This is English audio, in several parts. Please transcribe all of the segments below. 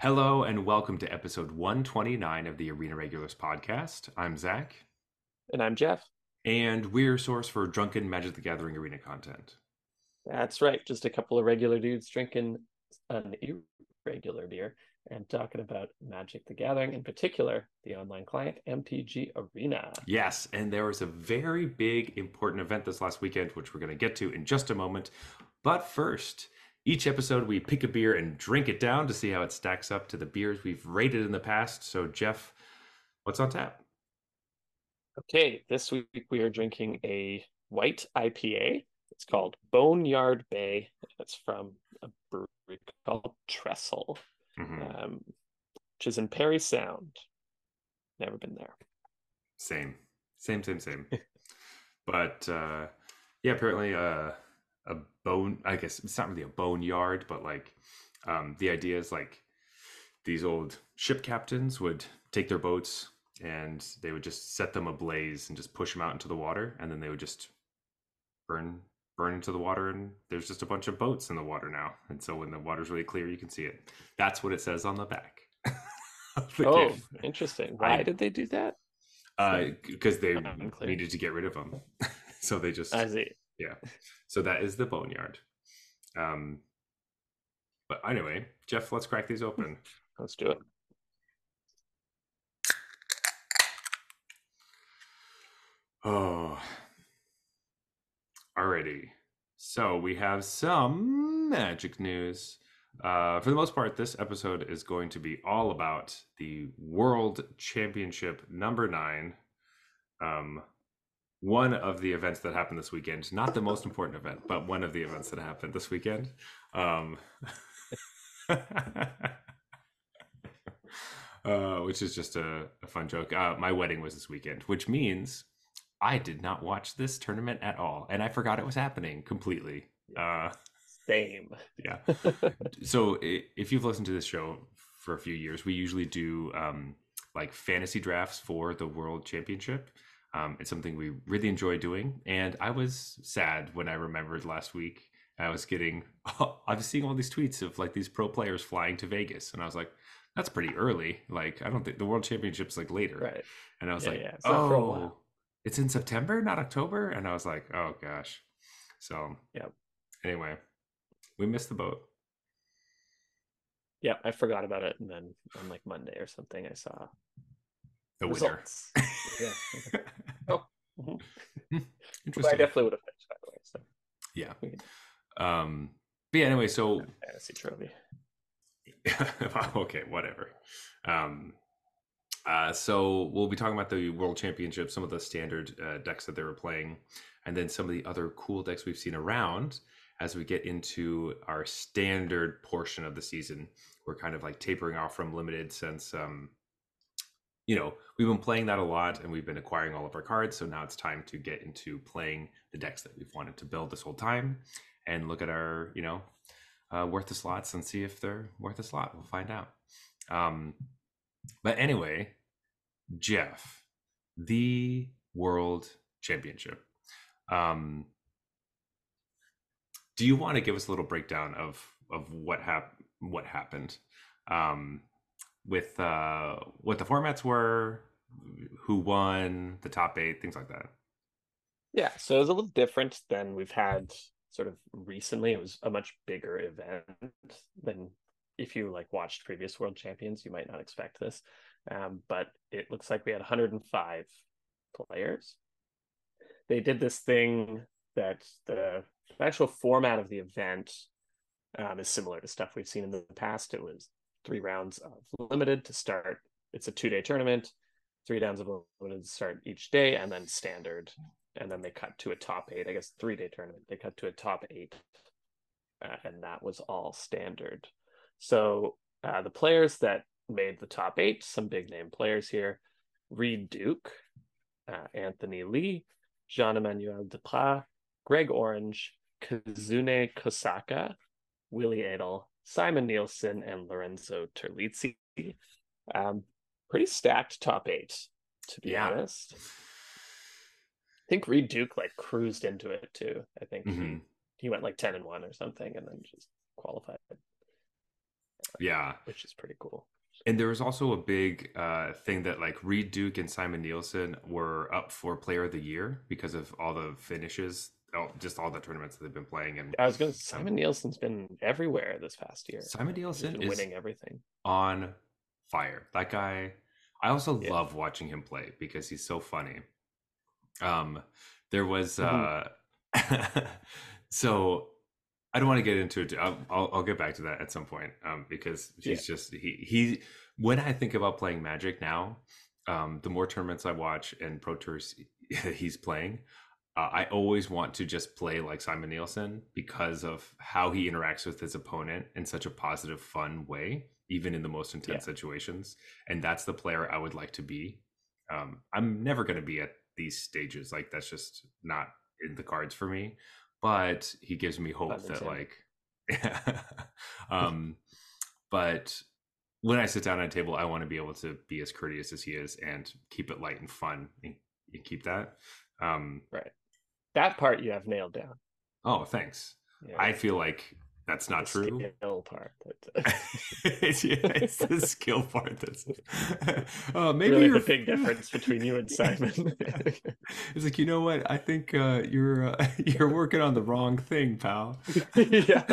Hello and welcome to episode 129 of the Arena Regulars podcast. I'm Zach. And I'm Jeff. And we're a source for drunken Magic the Gathering arena content. That's right. Just a couple of regular dudes drinking an irregular beer and talking about Magic the Gathering, in particular, the online client MTG Arena. Yes, and there was a very big, important event this last weekend, which we're going to get to in just a moment. But first, each episode, we pick a beer and drink it down to see how it stacks up to the beers we've rated in the past. So, Jeff, what's on tap? Okay, this week we are drinking a white IPA. It's called Boneyard Bay. It's from a brewery called Trestle, mm-hmm. um, which is in Parry Sound. Never been there. Same, same, same, same. but uh, yeah, apparently, uh, a bone i guess it's not really a boneyard but like um, the idea is like these old ship captains would take their boats and they would just set them ablaze and just push them out into the water and then they would just burn burn into the water and there's just a bunch of boats in the water now. And so when the water's really clear you can see it. That's what it says on the back the oh game. interesting. Why I, did they do that? Because uh, they needed to get rid of them so they just i see yeah. So that is the boneyard. Um, but anyway, Jeff, let's crack these open. Let's do it. Oh, alrighty. So we have some magic news. Uh, for the most part, this episode is going to be all about the World Championship number nine. Um, one of the events that happened this weekend, not the most important event, but one of the events that happened this weekend. Um, uh, which is just a, a fun joke. Uh, my wedding was this weekend, which means I did not watch this tournament at all, and I forgot it was happening completely. Uh, Same. Yeah. so if you've listened to this show for a few years, we usually do um, like fantasy drafts for the World Championship. Um, it's something we really enjoy doing. And I was sad when I remembered last week I was getting, I was seeing all these tweets of like these pro players flying to Vegas. And I was like, that's pretty early. Like, I don't think the world championship's like later. Right. And I was yeah, like, yeah. It's oh, it's in September, not October. And I was like, oh gosh. So, yeah. Anyway, we missed the boat. Yeah, I forgot about it. And then on like Monday or something, I saw the results. winner. yeah. oh. Mm-hmm. Interesting. I definitely would have finished, by the way. So yeah. Um. But yeah. Anyway, so fantasy trophy. okay, whatever. Um. Uh, so we'll be talking about the World Championship, some of the standard uh, decks that they were playing, and then some of the other cool decks we've seen around as we get into our standard portion of the season. We're kind of like tapering off from limited since um, you know, we've been playing that a lot and we've been acquiring all of our cards. So now it's time to get into playing the decks that we've wanted to build this whole time and look at our, you know, uh, worth the slots and see if they're worth a slot. We'll find out. Um, but anyway, Jeff, the World Championship. Um, do you want to give us a little breakdown of of what hap- what happened? Um, with uh, what the formats were, who won, the top eight, things like that. Yeah, so it was a little different than we've had sort of recently. It was a much bigger event than if you like watched previous world champions, you might not expect this. Um, but it looks like we had 105 players. They did this thing that the actual format of the event um, is similar to stuff we've seen in the past. It was three rounds of limited to start. It's a two day tournament, three rounds of limited to start each day, and then standard. And then they cut to a top eight. I guess three day tournament. They cut to a top eight, uh, and that was all standard. So uh, the players that made the top eight, some big name players here: Reid Duke, uh, Anthony Lee, Jean Emmanuel Depraz, Greg Orange, Kazune Kosaka, Willy Edel, Simon Nielsen, and Lorenzo Terlizzi. Um, pretty stacked top eight, to be yeah. honest. I think Reid Duke like cruised into it too. I think mm-hmm. he, he went like 10 and 1 or something and then just qualified. Yeah, which is pretty cool. And there was also a big uh, thing that like Reid Duke and Simon Nielsen were up for Player of the Year because of all the finishes, oh, just all the tournaments that they've been playing. And I was going to Simon Nielsen's been everywhere this past year. Simon Nielsen is winning everything on fire. That guy. I also yeah. love watching him play because he's so funny. Um, there was mm-hmm. uh, so I don't want to get into it. I'll, I'll, I'll, get back to that at some point um, because he's yeah. just he he. When I think about playing Magic now, um, the more tournaments I watch and Pro Tours he's playing, uh, I always want to just play like Simon Nielsen because of how he interacts with his opponent in such a positive, fun way, even in the most intense yeah. situations. And that's the player I would like to be. Um, I'm never going to be at these stages. Like that's just not in the cards for me but he gives me hope that like um but when i sit down at a table i want to be able to be as courteous as he is and keep it light and fun and, and keep that um right that part you have nailed down oh thanks yeah. i feel like that's not the true. Skill part. It's, yeah, it's the skill part. That's uh, maybe really the big difference between you and Simon. it's like you know what? I think uh, you're uh, you're working on the wrong thing, pal. yeah.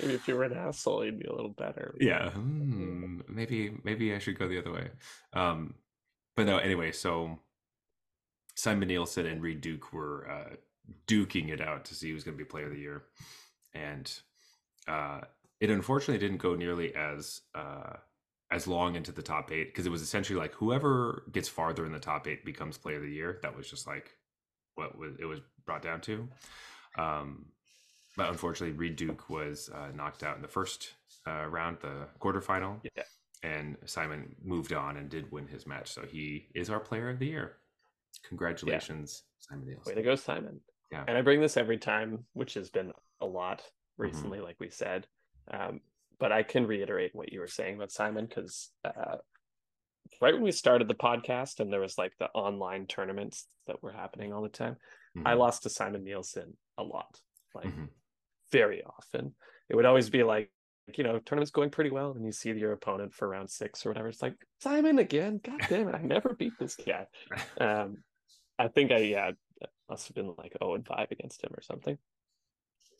maybe if you were an asshole, you'd be a little better. Yeah. Hmm, maybe maybe I should go the other way. Um, but no. Anyway, so Simon Nielsen and Reid Duke were uh, duking it out to see who's going to be player of the year. And uh, it unfortunately didn't go nearly as uh, as long into the top eight because it was essentially like whoever gets farther in the top eight becomes player of the year. That was just like what was it was brought down to. Um, but unfortunately, Reid Duke was uh, knocked out in the first uh, round, the quarterfinal. Yeah. And Simon moved on and did win his match. So he is our player of the year. Congratulations, yeah. Simon Way to go, Simon. Yeah. And I bring this every time, which has been a lot mm-hmm. recently, mm-hmm. like we said. Um, but I can reiterate what you were saying about Simon because uh, right when we started the podcast and there was like the online tournaments that were happening all the time, mm-hmm. I lost to Simon Nielsen a lot, like mm-hmm. very often. It would always be like, you know, tournament's going pretty well, and you see your opponent for round six or whatever. It's like Simon again. God damn it! I never beat this guy. Um, I think I yeah must have been like 0 and 5 against him or something.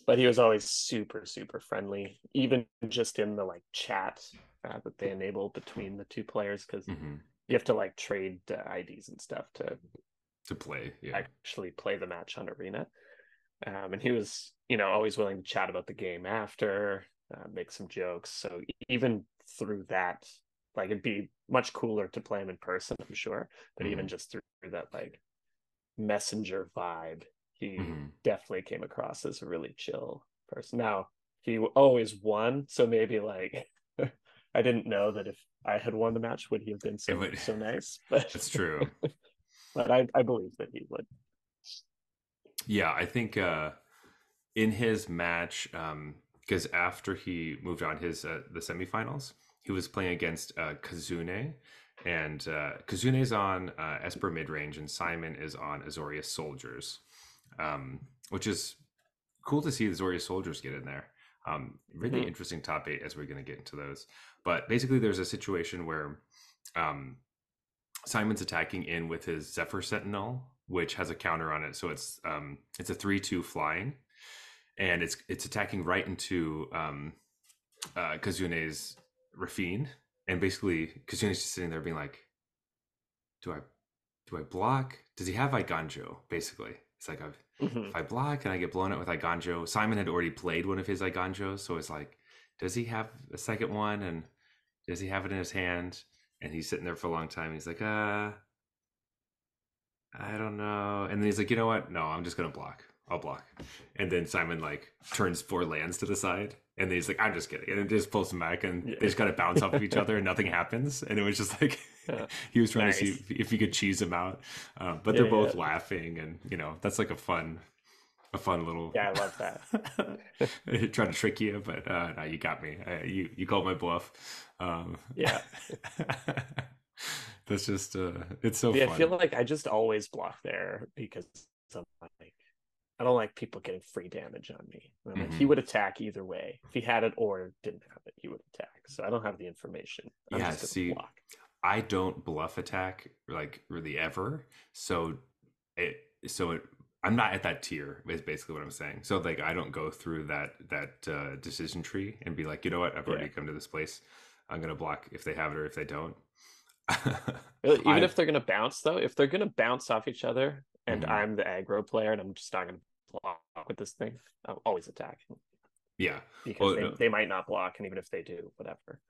But he was always super, super friendly, even just in the like chat uh, that they enable between the two players because mm-hmm. you have to like trade uh, IDs and stuff to to play, yeah. actually play the match on Arena. Um, and he was, you know, always willing to chat about the game after, uh, make some jokes. So even through that, like it'd be much cooler to play him in person, I'm sure. But mm-hmm. even just through that, like messenger vibe. He mm-hmm. definitely came across as a really chill person. Now he always won, so maybe like I didn't know that if I had won the match, would he have been so would, so nice? But it's true. but I, I believe that he would. Yeah, I think uh in his match, um, because after he moved on his uh, the semifinals, he was playing against uh, Kazune, and uh, Kazune's on uh, Esper Midrange, and Simon is on Azorius Soldiers, um, which is cool to see the Azorius Soldiers get in there. Um, really mm-hmm. interesting top eight as we're going to get into those. But basically, there's a situation where um, Simon's attacking in with his Zephyr Sentinel, which has a counter on it. So it's um, it's a three-two flying, and it's it's attacking right into um, uh, Kazune's Raffine, and basically Kazune's just sitting there being like, "Do I, do I block? Does he have Eiganjo?" Basically, it's like I've, mm-hmm. if I block and I get blown up with Eiganjo. Simon had already played one of his Eiganjos, so it's like, does he have a second one? And does he have it in his hand? And he's sitting there for a long time. He's like, uh, I don't know. And then he's like, you know what? No, I'm just gonna block. I'll block. And then Simon like turns four lands to the side and he's like, I'm just kidding. And it just pulls them back and yeah. they just kind of bounce off of each other and nothing happens. And it was just like, he was trying nice. to see if he could cheese them out. Um, but they're yeah, both laughing and, you know, that's like a fun, a fun little. Yeah, I love that. trying to trick you, but uh, no, you got me. I, you, you called my bluff. Um, yeah. that's just, uh, it's so yeah, I feel like I just always block there because I'm like, I don't like people getting free damage on me. Like, Mhm. He would attack either way. If he had it or didn't have it, he would attack. So I don't have the information. I'm Yeah, see, block. I don't bluff attack like really ever. So it so it, I'm not at that tier is basically what I'm saying. So like I don't go through that that uh, decision tree and be like, you know what, I've already Yeah. come to this place. I'm gonna block if they have it or if they don't. Even I- if they're gonna bounce though, if they're gonna bounce off each other, and Mhm. I'm the aggro player, and I'm just not gonna with this thing, I'm always attack. yeah, because they, no. they might not block, and even if they do, whatever.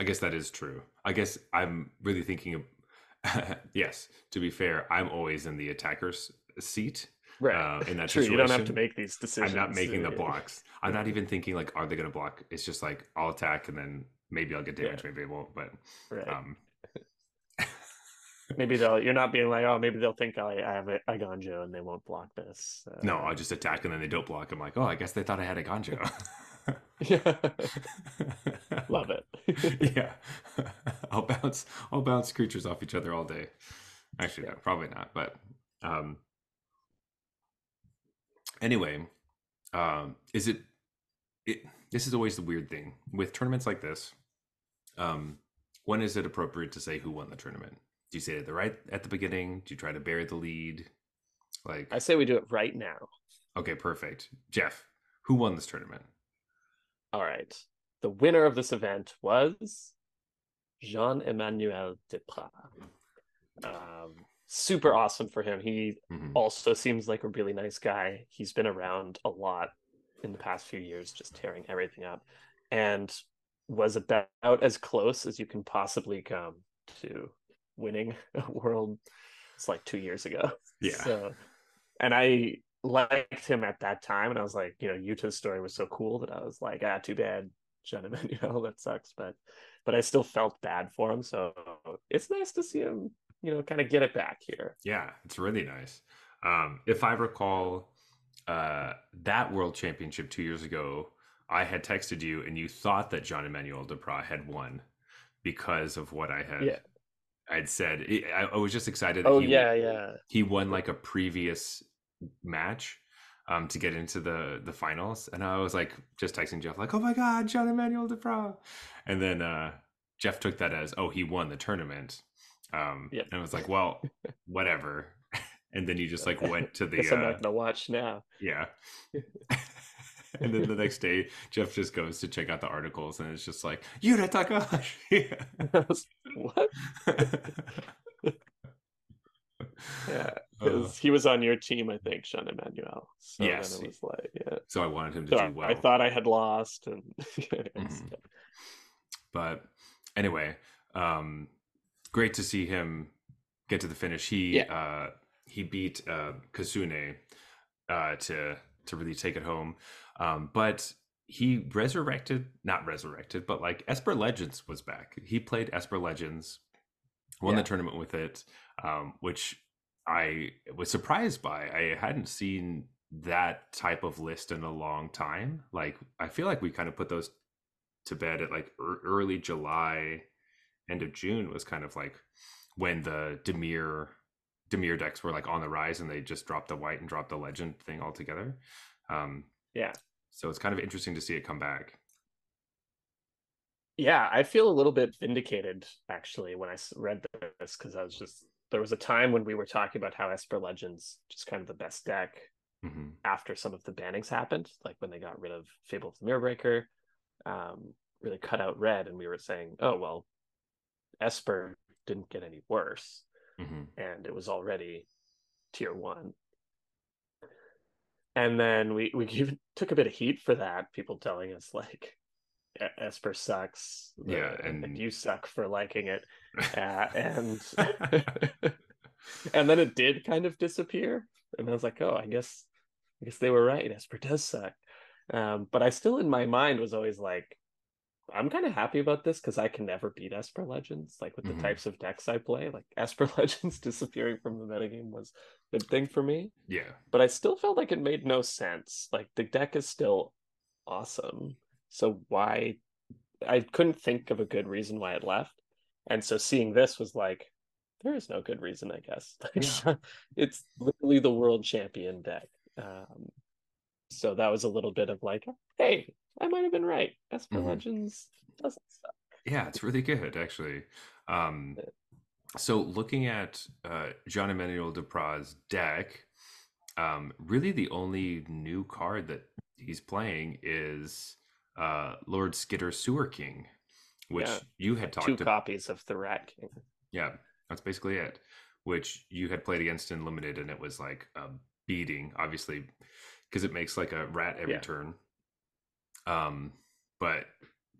I guess that is true. I guess I'm really thinking of yes. To be fair, I'm always in the attacker's seat. Right. Uh, in that True. You don't have to make these decisions. I'm not making the blocks. I'm not even thinking like, are they going to block? It's just like I'll attack and then maybe I'll get Yeah. damage, maybe I won't. But Right. um, maybe they'll. You're not being like, oh, maybe they'll think I, I have a, a Ganjo and they won't block this. Uh, no, I'll just attack and then they don't block. I'm like, oh, I guess they thought I had a Ganjo. yeah. Love it. yeah, I'll bounce. I'll bounce creatures off each other all day. Actually, no, probably not. But um, anyway, um, is it? It this is always the weird thing with tournaments like this. Um, when is it appropriate to say who won the tournament? Do you say it the right at the beginning? Do you try to bury the lead? Like, I say we do it right now. okay, perfect. Jeff, who won this tournament? All right. The winner of this event was Jean Emmanuel Depraz. Um, super awesome for him. He Mhm. also seems like a really nice guy. He's been around a lot in the past few years, just tearing everything up, and was about as close as you can possibly come to winning a world. It's like two years ago. Yeah. So, and I liked him at that time, and I was like, you know, Yuta's story was so cool that I was like, ah, too bad, gentlemen you know that sucks. But, but I still felt bad for him. So it's nice to see him, you know, kind of get it back here. Yeah, it's really nice. Um, if I recall, uh, that World Championship two years ago, I had texted you, and you thought that John Emmanuel Depraz had won because of what I had. Yeah. I'd said I, I was just excited. That Oh he, yeah, yeah. he won like a previous match um, to get into the the finals, and I was like just texting Jeff like, "Oh my God, John Emmanuel Depraz!" And then uh, Jeff took that as, "Oh, he won the tournament." Um, Yep. And I was like, "Well, whatever." And then you just like went to the Guess I'm uh, not gonna watch now. yeah. and then the next day, Jeff just goes to check out the articles, and it's just like Yuta Takahashi. What? Yeah, Uh, because he was on your team, I think, Sean Emmanuel. So Yes. it was like, yeah. so I wanted him to So do well. I thought I had lost, and Mhm. but anyway um great to see him get to the finish he Yeah. uh he beat uh kazune uh to to really take it home um but he resurrected not resurrected but like esper legends was back he played esper legends won Yeah. the tournament with it um which i was surprised by i hadn't seen that type of list in a long time like i feel like we kind of put those to bed at like ear- early July, end of June was kind of like when the Dimir Dimir decks were like on the rise and they just dropped the white and dropped the legend thing altogether. Um, yeah, so it's kind of interesting to see it come back. yeah. I feel a little bit vindicated actually when I read this because I was just there was a time when we were talking about how Esper Legends just kind of the best deck hmm after some of the bannings happened, like when they got rid of Fable of the Mirror Breaker, um, really cut out red, and we were saying, oh well, Esper didn't get any worse, hmm and it was already tier one. And then we we even took a bit of heat for that, people telling us like "E- Esper sucks, Yeah, uh, and, and- you suck for liking it, uh, and and then it did kind of disappear and i was like oh i guess i guess they were right esper does suck. Um, but i still in my mind was always like i'm kind of happy about this because i can never beat esper legends like with Mhm. the types of decks i play like esper legends disappearing from the metagame was a good thing for me yeah, but i still felt like it made no sense like the deck is still awesome so why i couldn't think of a good reason why it left and so seeing this was like there is no good reason i guess Yeah. it's literally the world champion deck um So that was a little bit of like, hey, I might have been right. Esper Mhm. Legends doesn't suck. Yeah, it's really good actually. Um, so looking at uh, Jean Emmanuel Depraz's deck, um, really the only new card that he's playing is uh, Lord Skitter Sewer King, which Yeah. you had Two talked about. copies of the Rat King. Yeah, that's basically it. Which you had played against in limited, and it was like a beating, obviously, because it makes like a rat every Yeah. turn. Um, but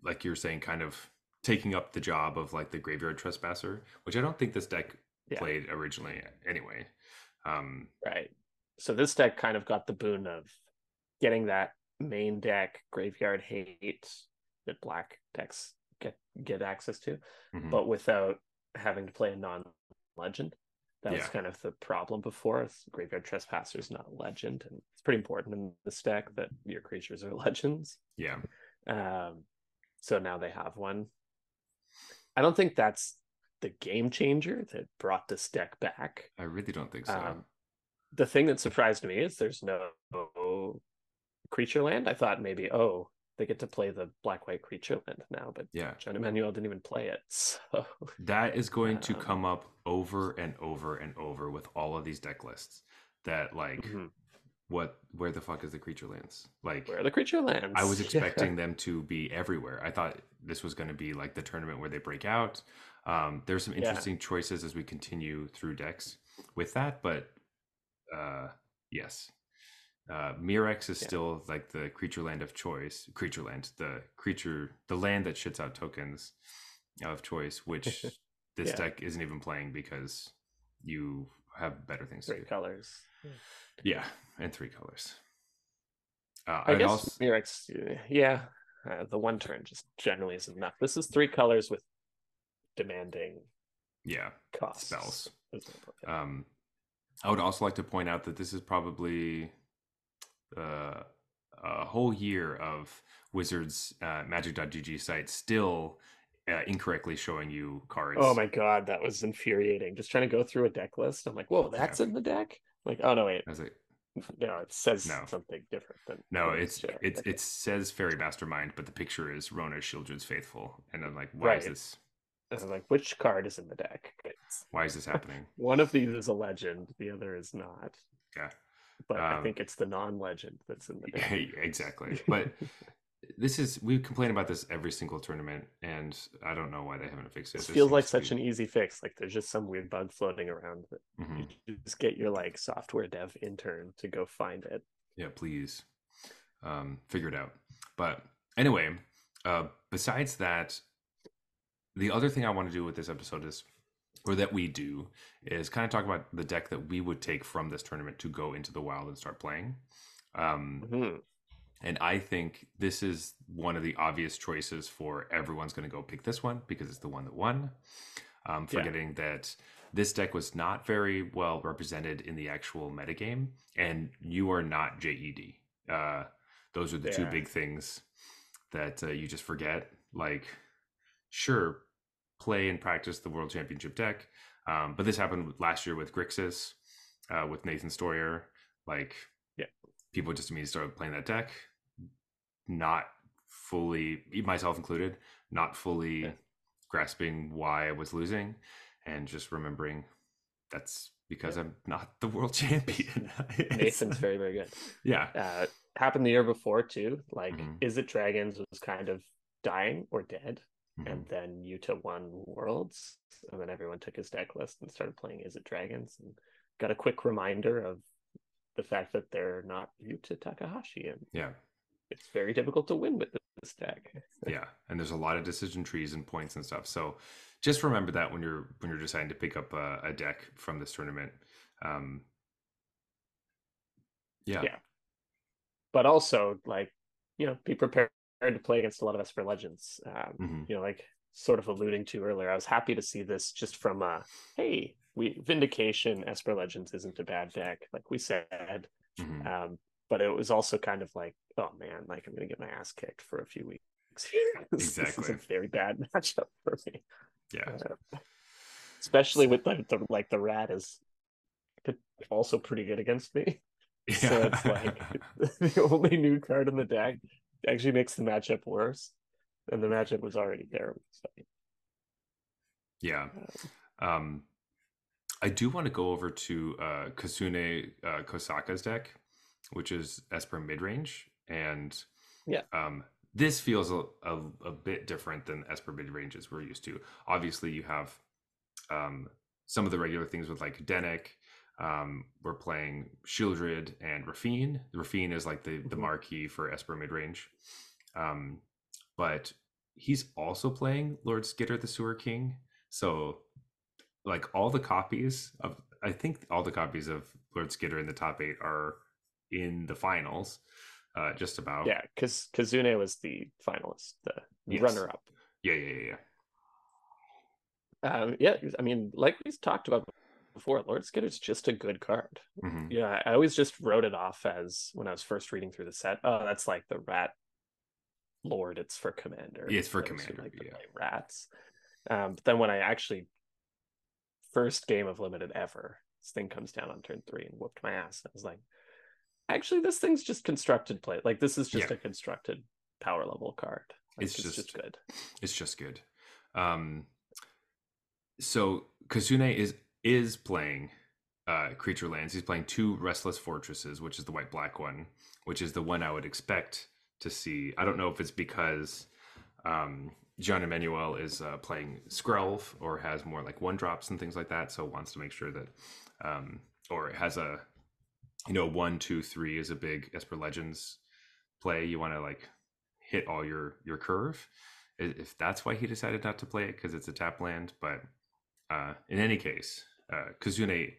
like you're saying, kind of taking up the job of like the graveyard trespasser, which I don't think this deck Yeah. played originally anyway. Um, Right. So this deck kind of got the boon of getting that main deck graveyard hate that black decks get get access to, mhm. but without having to play a non-legend. That was kind of the problem before. is Graveyard Trespasser is not a legend, and it's pretty important in this deck that your creatures are legends. yeah, Um, so now they have one. I don't think that's the game changer that brought this deck back. I really don't think so. Um, the thing that surprised me is there's no creature land. I thought maybe, oh, they get to play the black white creature land now, but yeah, John Emmanuel didn't even play it. So that is going to Um, come up over and over and over with all of these deck lists. That like, Mhm. what? Where the fuck is the creature lands? Like, where are the creature lands? I was Yeah. expecting them to be everywhere. I thought this was going to be like the tournament where they break out. Um, there's some Yeah. interesting choices as we continue through decks with that, but uh, yes, uh, Mirrex is Yeah. still like the creature land of choice. Creature land, the creature, the land that shits out tokens of choice, which this Yeah. deck isn't even playing because you have better things to Three do. colors. Yeah, and three colors. Uh, I I'd guess also- Mirrex, yeah, uh, the one turn just generally isn't enough. This is three colors with demanding yeah, costs. spells. is. Um, I would also like to point out that this is probably uh, a whole year of Wizards uh, Magic.gg site still uh, incorrectly showing you cards. Oh my god, that was infuriating. Just trying to go through a deck list. I'm like, whoa, that's in the deck. Like, oh no, wait, I was like, no, it says No. something different than no, than it's it's Okay. it says Fairy Mastermind, but the picture is Rona Sheoldred's Faithful, and I'm like, why is Right. this? I was like, which card is in the deck? Why is this happening? One of these is a legend, the other is not. Yeah. But I Um, think it's the non-legend that's in the deck. exactly, but. This is we complain about this every single tournament, and I don't know why they haven't fixed it. This feels like such be- an easy fix. Like there's just some weird bug floating around that Mhm. you just get your like software dev intern to go find it. yeah please um figure it out but anyway uh besides that the other thing i want to do with this episode is or that we do is kind of talk about the deck that we would take from this tournament to go into the wild and start playing. Um Mhm. and i think this is one of the obvious choices for everyone's going to go pick this one because it's the one that won. Um Yeah. forgetting that this deck was not very well represented in the actual metagame and you are not jed uh those are the two big things that uh, you just forget. Like sure play and practice the world championship deck um, but this happened last year with grixis uh, with nathan Steuer like Yeah. people just immediately started playing that deck not fully myself included not fully Yeah. grasping why i was losing and just remembering that's because i'm not the world champion Nathan's very very good. yeah Uh, happened the year before too. Like, Mhm. Izzet Dragons was kind of dying or dead, Mhm. and then Yuta won Worlds, and then everyone took his deck list and started playing Izzet Dragons, and got a quick reminder of the fact that they're not Yuta Takahashi, and yeah it's very difficult to win with this deck. yeah and there's a lot of decision trees and points and stuff so just remember that when you're when you're deciding to pick up a, a deck from this tournament um yeah Yeah. But also, like, you know, be prepared to play against a lot of Esper Legends. Um, Mhm. you know, like sort of alluding to earlier, I was happy to see this just from uh hey, we Vindication Esper Legends isn't a bad deck, like we said. Mhm. Um, but it was also kind of like, oh man, like I'm gonna get my ass kicked for a few weeks. This- This is Exactly. a very bad matchup for me. yeah Uh, especially with the, the like the rat is also pretty good against me. Yeah. So it's like the only new card in the deck actually makes the matchup worse. And the matchup was already terrible. So. Yeah. Um, I do want to go over to uh, Kazune uh, Kosaka's deck, which is Esper midrange, and yeah, um, this feels a, a, a, bit different than Esper midranges we're used to. Obviously, you have um, some of the regular things with like Dennick. Um, we're playing Sheoldred and Raffine. Raffine is like the mm-hmm. the marquee for Esper midrange, um, but he's also playing Lord Skitter the Sewer King. So like all the copies of I think all the copies of Lord Skitter in the top eight are in the finals. Uh, just about. Yeah, because Kazune was the finalist, the yes. runner up. Yeah, yeah, yeah, yeah. Um, yeah, I mean, like we've talked about before, Lord Skitter's just a good card. Mm-hmm. Yeah, I always just wrote it off as when I was first reading through the set. Oh, that's like the rat lord. It's for commander. Yeah, it's for commander. Like yeah. rats. Um, but then when I actually first game of limited ever. This thing comes down on turn three and whooped my ass. I was like, actually, this thing's just constructed play. Like this is just yeah. a constructed power level card. Like, it's, it's just, just, good. It's just good. Um, so Kazune is is playing uh, creature lands. He's playing two restless fortresses, which is the white black one, which is the one I would expect to see. I don't know if it's because um, Jean Emmanuel is uh, playing Skrelv or has more like one drops and things like that, so wants to make sure that, um, or has a, you know, one, two, three is a big Esper Legends play. You want to like hit all your your curve. If that's why he decided not to play it because it's a tap land, but uh, in any case, uh, Kazune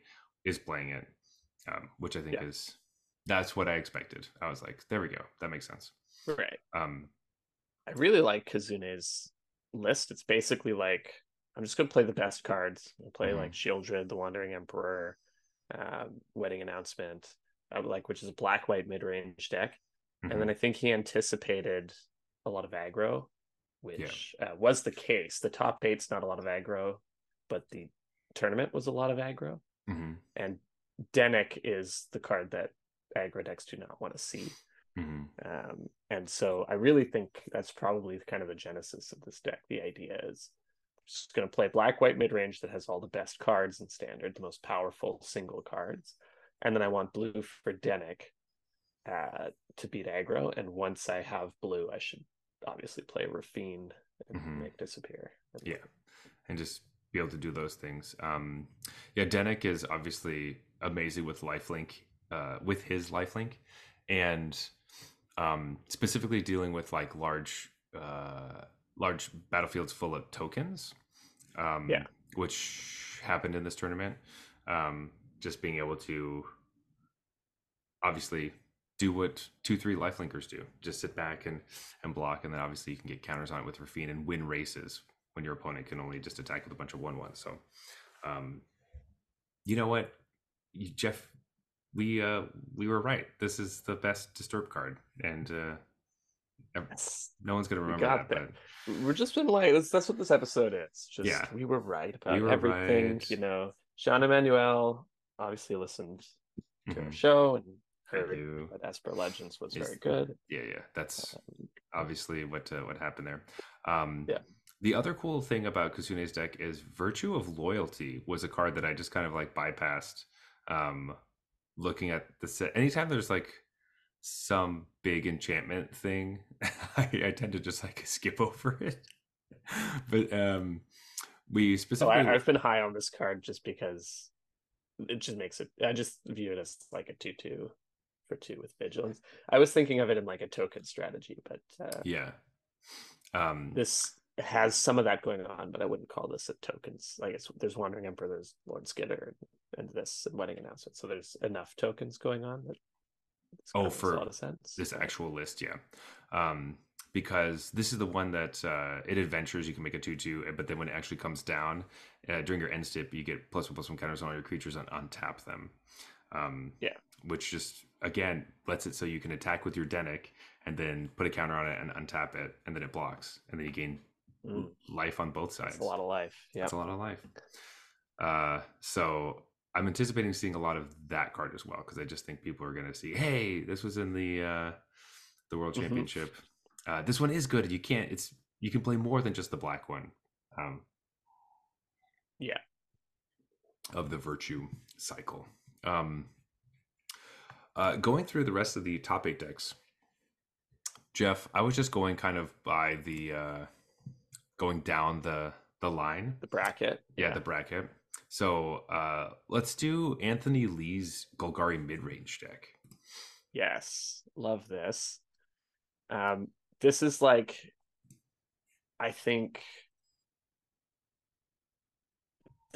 is playing it, um, which I think yeah. is that's what I expected. I was like, there we go, that makes sense. Right. Um, I really like Kazune's list. It's basically like I'm just gonna play the best cards. I'll play mm-hmm. like Sheoldred, the Wandering Emperor, uh, Wedding Announcement, uh, like which is a black white mid range deck. Mm-hmm. And then I think he anticipated a lot of aggro, which yeah. uh, was the case. The top eight's not a lot of aggro, but the tournament was a lot of aggro. Mm-hmm. And Dennick is the card that aggro decks do not want to see. Mm-hmm. Um, and so I really think that's probably kind of the genesis of this deck. The idea is just going to play black white mid range that has all the best cards in standard, the most powerful single cards. And then I want blue for Dennick uh, to beat aggro. And once I have blue, I should obviously play Raffine and mm-hmm. make disappear. Yeah. And just be able to do those things. Um, yeah, Dennick is obviously amazing with lifelink, uh, with his lifelink. And um, specifically dealing with like large uh, large battlefields full of tokens. Um, yeah, which happened in this tournament. Um, just being able to obviously do what two three lifelinkers do just sit back and and block and then obviously you can get counters on it with Raffine and win races when your opponent can only just attack with a bunch of one ones so um you know what you, jeff we uh we were right. This is the best disturb card, and uh no one's gonna remember that. But we're just been like that's that's what this episode is. Just yeah. we were right about we were everything. Right. You know, Jean Emmanuel obviously listened to mm-hmm. our show and heard that Esper Legends was very good. Yeah, yeah, that's um, obviously what uh, what happened there. Um, yeah. The other cool thing about Kazune's deck is Virtue of Loyalty was a card that I just kind of like bypassed um, looking at the set. Anytime there's like some big enchantment thing I, I, tend to just like skip over it. But um we specifically oh, I, have been high on this card just because it just makes it i just view it as like a 2-2 for two with vigilance. I was thinking of it in like a token strategy but uh yeah. Um this has some of that going on, but I wouldn't call this a tokens. I guess there's Wandering Emperor, there's Lord Skitter, and this wedding announcement. So there's enough tokens going on that oh for a lot of sense. This actual list, yeah. Um, because this is the one that uh, it adventures. You can make a two-two, but then when it actually comes down uh, during your end step, you get plus one plus one counters on all your creatures and untap them. Um, yeah, which just again lets it so you can attack with your Dennick and then put a counter on it and untap it, and then it blocks, and then you gain mm. life on both sides. That's a lot of life. Yeah, that's a lot of life. Uh, so I'm anticipating seeing a lot of that card as well because I just think people are going to see, hey, this was in the uh, the World Mhm. Championship. Uh, this one is good. You can't. It's you can play more than just the black one. Um, Yeah. Of the virtue cycle. Um, uh, going through the rest of the top eight decks, Jeff, I was just going kind of by the uh, going down the the line. The bracket. Yeah, the bracket. So uh, let's do Anthony Lee's Golgari mid range deck. Yes, love this. Um, this is like, I think,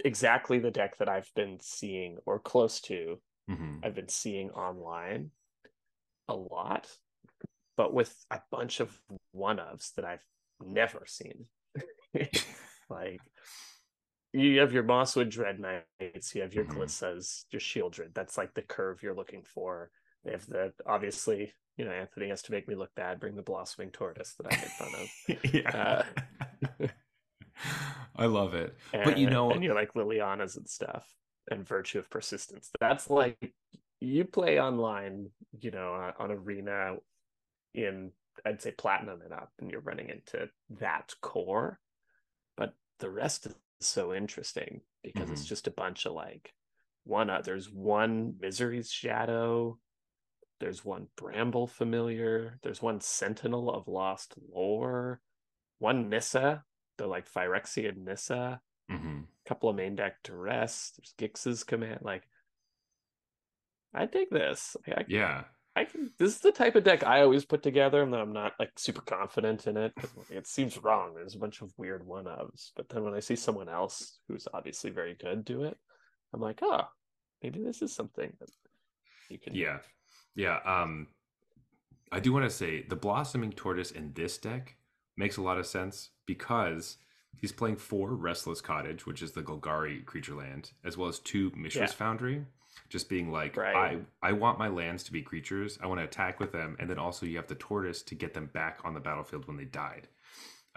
exactly the deck that I've been seeing or close to. Mhm. I've been seeing online a lot, but with a bunch of one ofs that I've never seen. like, you have your Mosswood Dread Knights, you have your Mhm. Glissas, your Sheoldred. That's like the curve you're looking for. They have the obviously, you know, Anthony has to make me look bad, bring the blossoming tortoise that I made fun of. yeah. I love it. And, But you know- and you're like Liliana's and stuff, and Virtue of Persistence. That's like you play online, you know, on, on Arena in I'd say platinum and up, and you're running into that core. But the rest is so interesting because it's Mhm. just a bunch of like one. Uh, there's one Misery's Shadow. There's one Bramble Familiar. There's one Sentinel of Lost Lore. One Nissa. The like Phyrexia Nissa hmm couple of main deck duress. There's Gix's command. Like, I dig this. Like, I, Yeah. I can. This is the type of deck I always put together, and I'm not like super confident in it it seems wrong. There's a bunch of weird one ofs, but then when I see someone else who's obviously very good do it, I'm like, oh, maybe this is something that you can. Yeah. Yeah. Um, I do want to say the blossoming tortoise in this deck makes a lot of sense because he's playing four Restless Cottage, which is the Golgari creature land, as well as two Mishra's Yeah. Foundry. Just being like, Right. I I want my lands to be creatures. I want to attack with them, and then also you have the tortoise to get them back on the battlefield when they died.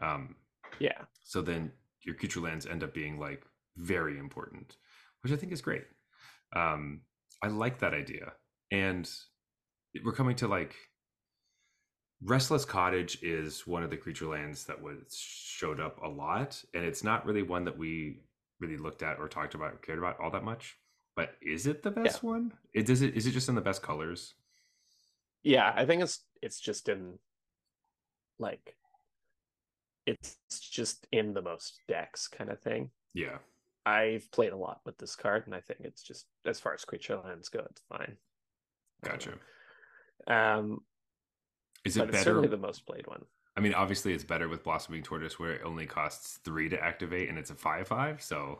Um, yeah, so then your creature lands end up being like very important, which I think is great. Um, I like that idea. And we're coming to like Restless Cottage is one of the creature lands that was showed up a lot, and it's not really one that we really looked at or talked about or cared about all that much. But is it the best one? It does it is it just in the best colors? yeah. I think it's it's just in like it's just in the most decks kind of thing. Yeah. I've played a lot with this card, and I think it's just as far as creature lands go, it's fine. Gotcha. Um, Is it it's better? certainly the most played one. I mean, obviously, it's better with Blossoming Tortoise, where it only costs three to activate, and it's a five-five. So,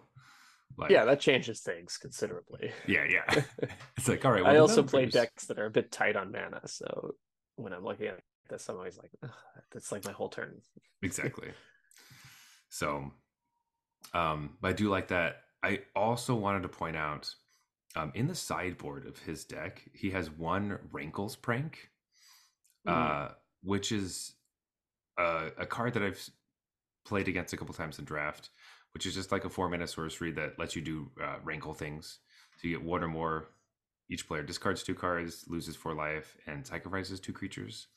like, Yeah, that changes things considerably. yeah, yeah. it's like, all right. well, I also play decks that are a bit tight on mana, so when I'm looking at this, I'm always like, that's like my whole turn. exactly. So, um, but I do like that. I also wanted to point out, um, in the sideboard of his deck, he has one Rankles Prank, uh, which is a, a card that I've played against a couple times in draft, which is just like a four mana sorcery that lets you do uh, rankle things. So you get one or more. Each player discards two cards, loses four life, and sacrifices two creatures.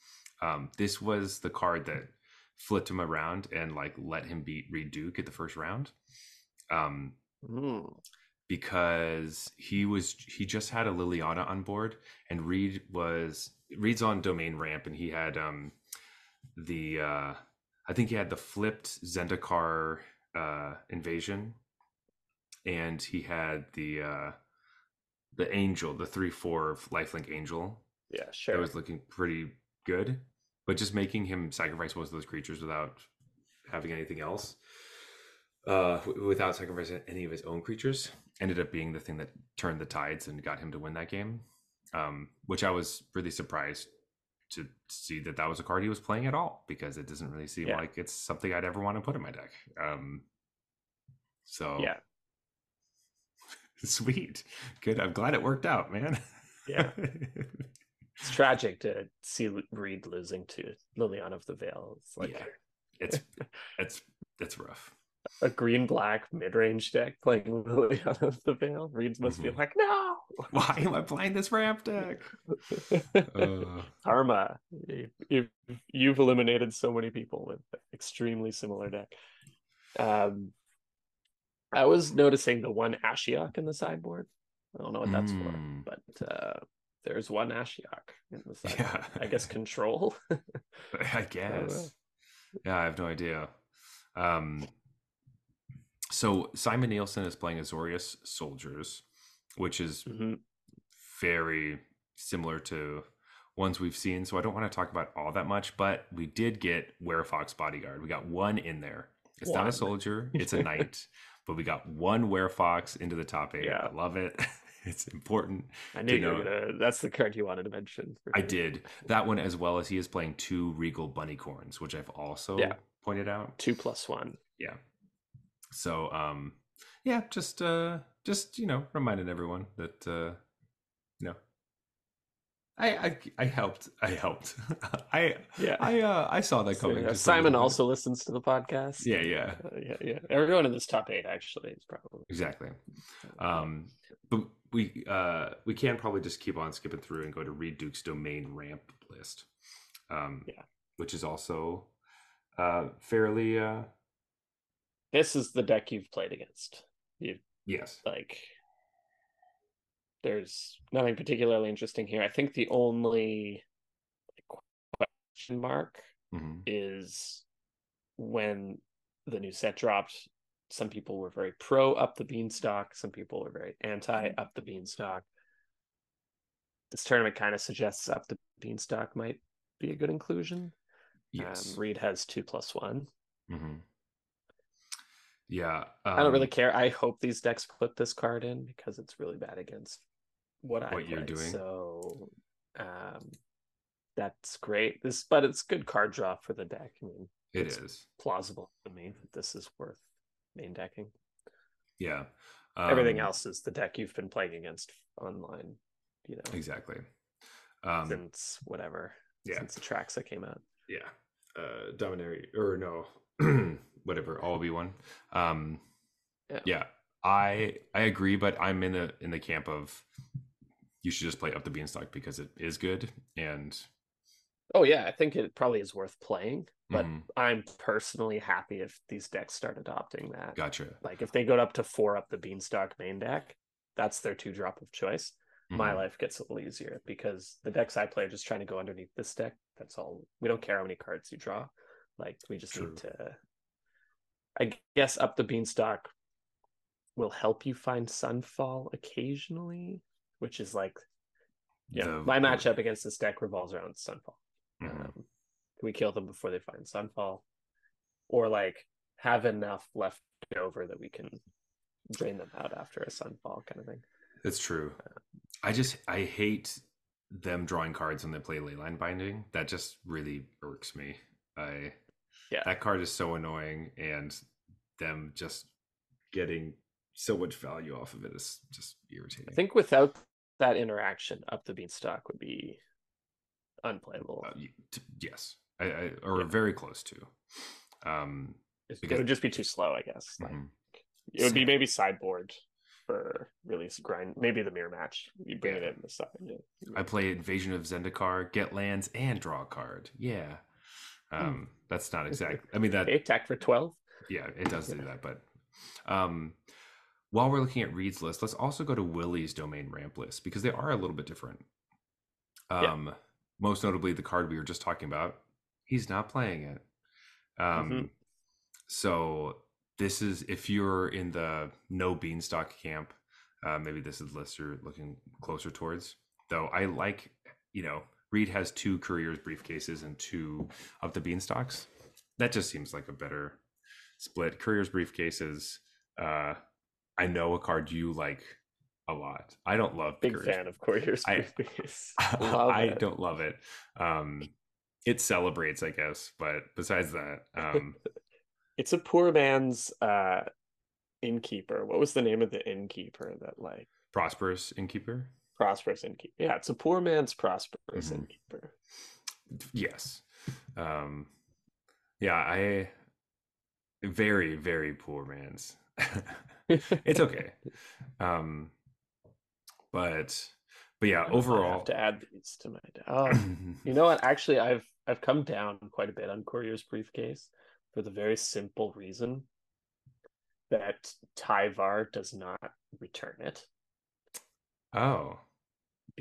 Um, this was the card that flipped him around and like let him beat Reid Duke at the first round. Um, Mm. because he was he just had a Liliana on board and Reid was Reid's on domain ramp and he had um the uh I think he had the flipped Zendikar uh invasion and he had the uh the angel the 3-4 lifelink angel Yeah, that sure. was looking pretty good but just making him sacrifice most of those creatures without having anything else uh without sacrificing any of his own creatures ended up being the thing that turned the tides and got him to win that game um which i was really surprised to see that that was a card he was playing at all because it doesn't really seem Yeah. like it's something i'd ever want to put in my deck um so Yeah, sweet good i'm glad it worked out man Yeah. it's tragic to see Reid losing to Liliana of the Veil. It's like Yeah. it's it's it's rough a green black mid range deck playing Liliana of the Veil. Reid's must Mhm. be like, no. Why am I playing this ramp deck? Uh, Karma, you- you've, you've eliminated so many people with extremely similar deck. Um, I was noticing the one Ashiok in the sideboard. I don't know what that's for, Mm. but uh, there's one Ashiok in the sideboard. yeah, I guess control. I guess. Yeah, I have no idea. Um, so Simon Nielsen is playing Azorius Soldiers, which is Mhm. very similar to ones we've seen. So I don't want to talk about all that much, but we did get Werefox Bodyguard. We got one in there. It's not a soldier, it's a knight, but we got one Werefox into the top eight. Yeah. I love it. It's important. I knew you were gonna. That's the card you wanted to mention. I did that one as well as he is playing two Regal Bunnicorns, which I've also Yeah. pointed out. Two plus one. Yeah. So um yeah, just uh just you know, reminding everyone that uh you know I I I helped. I helped. I Yeah. I uh I saw that So, coming. yeah, Simon also listens to the podcast. Yeah, yeah. Uh, yeah, yeah. Everyone in this top eight actually is probably Exactly. Um but we uh we can probably just keep on skipping through and go to Reid Duke's domain ramp list. Um Yeah. which is also uh fairly uh This is the deck you've played against. You yes. like. There's nothing particularly interesting here. I think the only question mark hmm is when the new set dropped. Some people were very pro up the beanstalk. Some people were very anti up the beanstalk. This tournament kind of suggests up the beanstalk might be a good inclusion. Yes. Um, Reid has two plus one. hmm Yeah. I don't really um, care. I hope these decks put this card in because it's really bad against what I What you're doing. So um, that's great. This, but it's good card draw for the deck. I mean, It it's is. plausible to me that this is worth main decking. Yeah. Everything Um, else is the deck you've been playing against online. You know, Exactly. Um, since whatever, yeah. since tracks that came out. yeah. Uh, Dominaria or no, whatever. Be one. Um, Yeah. yeah. I I agree, but I'm in the in the camp of you should just play up the beanstalk because it is good and Oh yeah, I think it probably is worth playing. But Mhm. I'm personally happy if these decks start adopting that. gotcha. Like if they go up to four up the beanstalk main deck, that's their two drop of choice. My Mhm. life gets a little easier because the decks I play are just trying to go underneath this deck. That's all. We don't care how many cards you draw. Like we just True. need to. I guess up the beanstalk will help you find Sunfall occasionally, which is like, yeah. The- my matchup against this deck revolves around Sunfall. Mhm. Um, can we kill them before they find Sunfall, or like have enough left over that we can drain them out after a Sunfall kind of thing? It's true. I just I hate them drawing cards when they play leyline binding. That just really irks me. I Yeah. that card is so annoying, and them just getting so much value off of it is just irritating. I think without that interaction, up the beanstalk would be unplayable. Uh, yes, I, I or Yeah. very close to. Um, it because- would just be too slow, I guess. Like, mhm. It would be maybe sideboard for release grind. Maybe the mirror match. You bring Yeah. it in the side. Yeah. I play Invasion of Zendikar, get lands, and draw a card. Yeah, um, that's not exact. I mean that attack for twelve. yeah, it does do that. But um, while we're looking at Reid's list, let's also go to Willy's domain ramp list because they are a little bit different. Yeah. Um, Most notably, the card we were just talking about, he's not playing it. Um, Mhm. So this is if you're in the no beanstalk camp, uh, maybe this is the list you're looking closer towards. Though I like, you know, Reid has two couriers briefcases and two of the beanstalks. That just seems like a better split. Couriers briefcases. Uh, I know a card you like a lot. I don't love Big couriers fan of Courier's I- briefcase. Love I don't love it. Um, it celebrates, I guess, but besides that, um, It's a poor man's uh innkeeper. What was the name of the innkeeper that like prosperous innkeeper. Prosperous innkeeper? Yeah, it's a poor man's prosperous Mhm. innkeeper. Yes. Um, yeah, I very very poor man's. it's okay. Um, but but yeah, overall, I have to add these to my. Oh, you know what? Actually, I've I've come down quite a bit on Courier's briefcase for the very simple reason that Tyvar does not return it. Oh.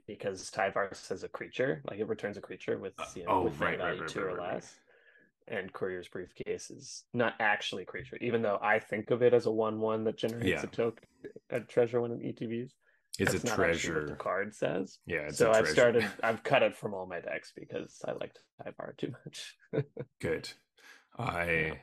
Because Tyvar says a creature, like it returns a creature with uh, you know, oh, with right, value right, two right, or less. And Courier's briefcase is not actually a creature, even though I think of it as a one-one that generates yeah. a token, a treasure one in ETBs. It's That's a treasure. The card says. Yeah. so I've started. I've cut it from all my decks because I like Tyvar too much. Good. I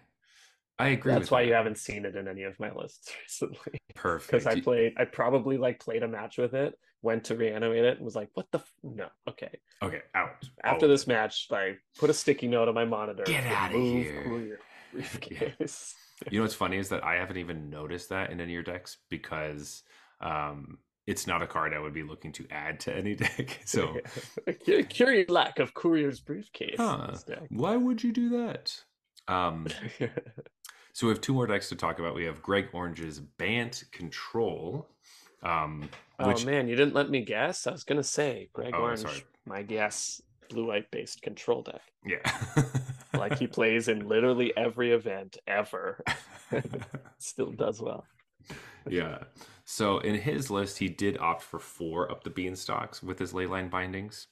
I agree. That's why that. you haven't seen it in any of my lists recently. Perfect. Because I played, I probably like played a match with it, went to reanimate it, and was like, "What the? F- no, okay, okay, out." After this match, I put a sticky note on my monitor. Get out of here. Briefcase. you know what's funny is that I haven't even noticed that in any of your decks because um, it's not a card I would be looking to add to any deck. So, curious lack of Courier's briefcase. Huh. Why would you do that? Um, so we have two more decks to talk about. We have Greg Orange's Bant Control. Um, oh, which... Oh man, you didn't let me guess. I was gonna say Greg oh, Orange. Sorry. My guess, blue white based control deck. Yeah. like he plays in literally every event ever. Still does well. yeah. So in his list, he did opt for four up the beanstalks with his leyline bindings.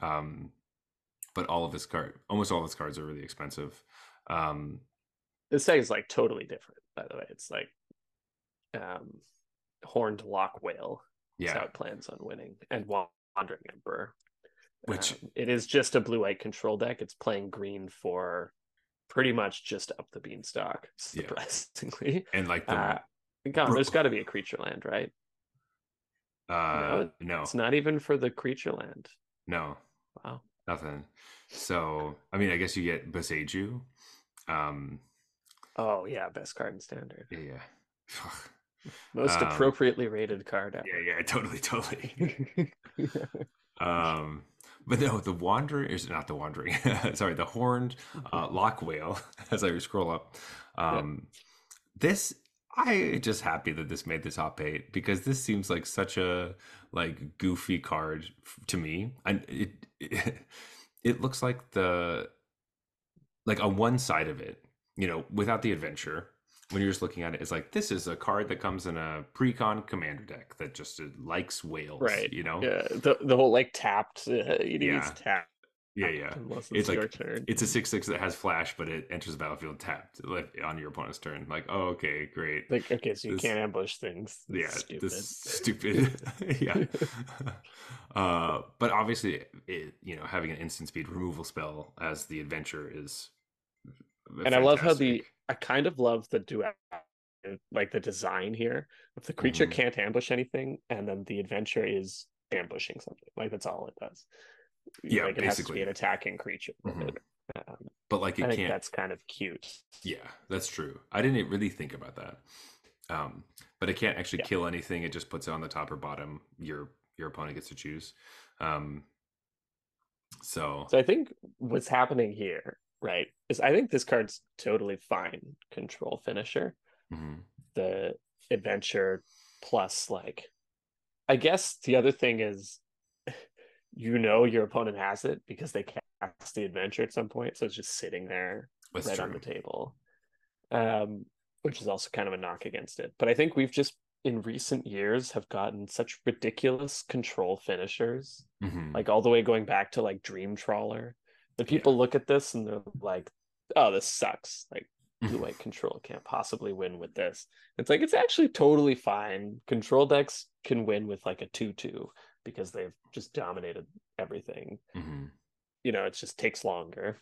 Um, but all of his card, almost all of his cards are really expensive. Um, this deck is like totally different, by the way. It's like um, horned loch whale. Yeah, how it plans on winning, and wandering emperor. Which um, it is just a blue white control deck. It's playing green for pretty much just up the beanstalk, surprisingly. Yeah. And like the uh, God, there's got to be a creature land, right? Uh, no, no, it's not even for the creature land. No, wow, nothing. So, I mean, I guess you get Boseiju, um, oh yeah, best card in standard. Yeah, yeah. Most um, appropriately rated card ever. Yeah, yeah, totally, totally. um, but no, the wandering is not the wandering. sorry, the horned uh, loch whale. As I scroll up, um, yeah. this I just happy that this made the top eight because this seems like such a like goofy card to me, and it, it it looks like the like on one side of it, you know, without the adventure, when you're just looking at it, it's like this is a card that comes in a precon commander deck that just uh, likes whales, right? You know, yeah, the the whole like tapped, uh, it yeah. tapped. Yeah, yeah. It's, it's like turn. it's a six six that has flash, but it enters the battlefield tapped like on your opponent's turn. Like, oh, okay, great. Like, okay, so you this, can't ambush things. yeah, stupid. this stupid. yeah. uh, but obviously, it, you know, having an instant speed removal spell as the adventure is and I love how the I kind of love the duality, like the design here. If the creature mm-hmm. can't ambush anything, and then the adventure is ambushing something, like that's all it does. Yeah, like it basically. has to be an attacking creature. Mm-hmm. Um, but like it I can't. that's kind of cute. Yeah, that's true. I didn't really think about that. Um, but it can't actually yeah. kill anything. It just puts it on the top or bottom. Your your opponent gets to choose. Um, so, so I think what's happening here right is i think this card's totally fine control finisher mm-hmm. the adventure plus like i guess the other thing is you know your opponent has it because they cast the adventure at some point so it's just sitting there That's right true. on the table um which is also kind of a knock against it but i think we've just in recent years have gotten such ridiculous control finishers mm-hmm. like all the way going back to like dream trawler the people yeah. look at this and they're like, "Oh, this sucks." Like blue white control can't possibly win with this. It's like it's actually totally fine. Control decks can win with like a two-two because they've just dominated everything. Mm-hmm. You know, it just takes longer.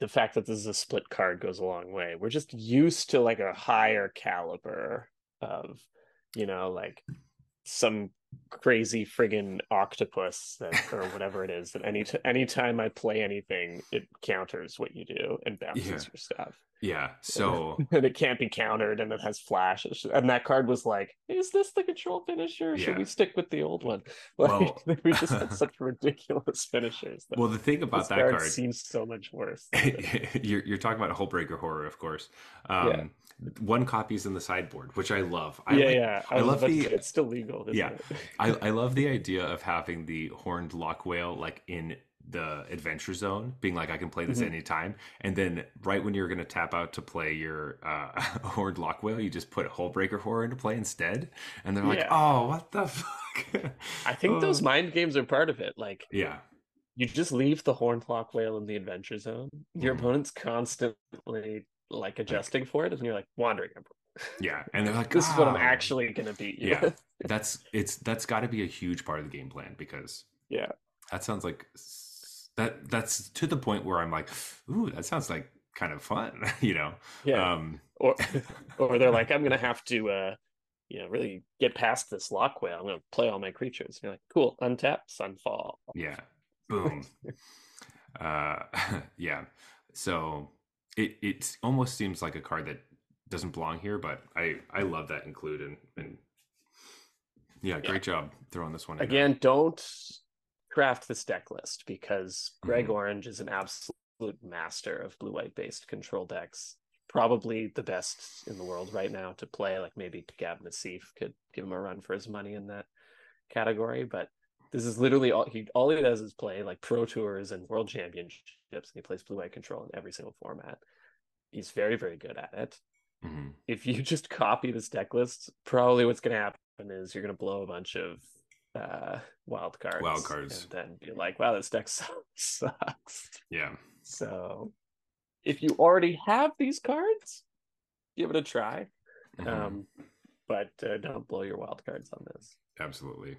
The fact that this is a split card goes a long way. We're just used to like a higher caliber of, you know, like some crazy friggin' octopus that or whatever it is that any t- anytime I play anything, it counters what you do and bounces yeah. your stuff. Yeah. So and it can't be countered and it has flash. And that card was like, is this the control finisher? Should Yeah. we stick with the old one? Like Well- we just had such ridiculous finishers. well, the thing about that card card, seems so much worse. you're you're talking about Hullbreaker horror, of course. Um, Yeah. One copy is in the sideboard, which I love. I yeah, like- yeah. I, I love the- it's still legal. Yeah. it? I, I love the idea of having the horned loch whale like in the adventure zone, being like I can play this Mhm. anytime, and then right when you're gonna tap out to play your uh, horned loch whale, you just put Hullbreaker horror into play instead, and they're like, Yeah. oh, what the fuck? I think those Oh. mind games are part of it. Like yeah, you just leave the horned loch whale in the adventure zone. Your Mhm. opponent's constantly like adjusting for it, and you're like wandering. Emperor. yeah, and they're like, This is what I'm "Oh." actually gonna beat you. Yeah. with." That's it's that's got to be a huge part of the game plan because Yeah. that sounds like that that's to the point where I'm like, ooh, that sounds like kind of fun, you know. yeah. Um, or or they're like, I'm gonna have to uh you know really get past this loch whale. I'm gonna play all my creatures. And you're like, cool, untap, sunfall. yeah, boom. uh, yeah. So it it almost seems like a card that doesn't belong here, but I I love that include and and yeah, great job throwing this one. Again, don't craft this deck list because Greg Mhm. Orange is an absolute master of blue white based control decks. Probably the best in the world right now to play. Like maybe Gab Nassif could give him a run for his money in that category. But this is literally all he all he does is play like pro tours and world championships, and he plays blue white control in every single format. He's very, very good at it. Mhm. if you just copy this deck list, probably what's going to happen is you're going to blow a bunch of uh, wild cards. Wild cards. And then be like, wow, this deck sucks. Yeah. So if you already have these cards, give it a try. Mhm. Um, but uh, don't blow your wild cards on this. Absolutely.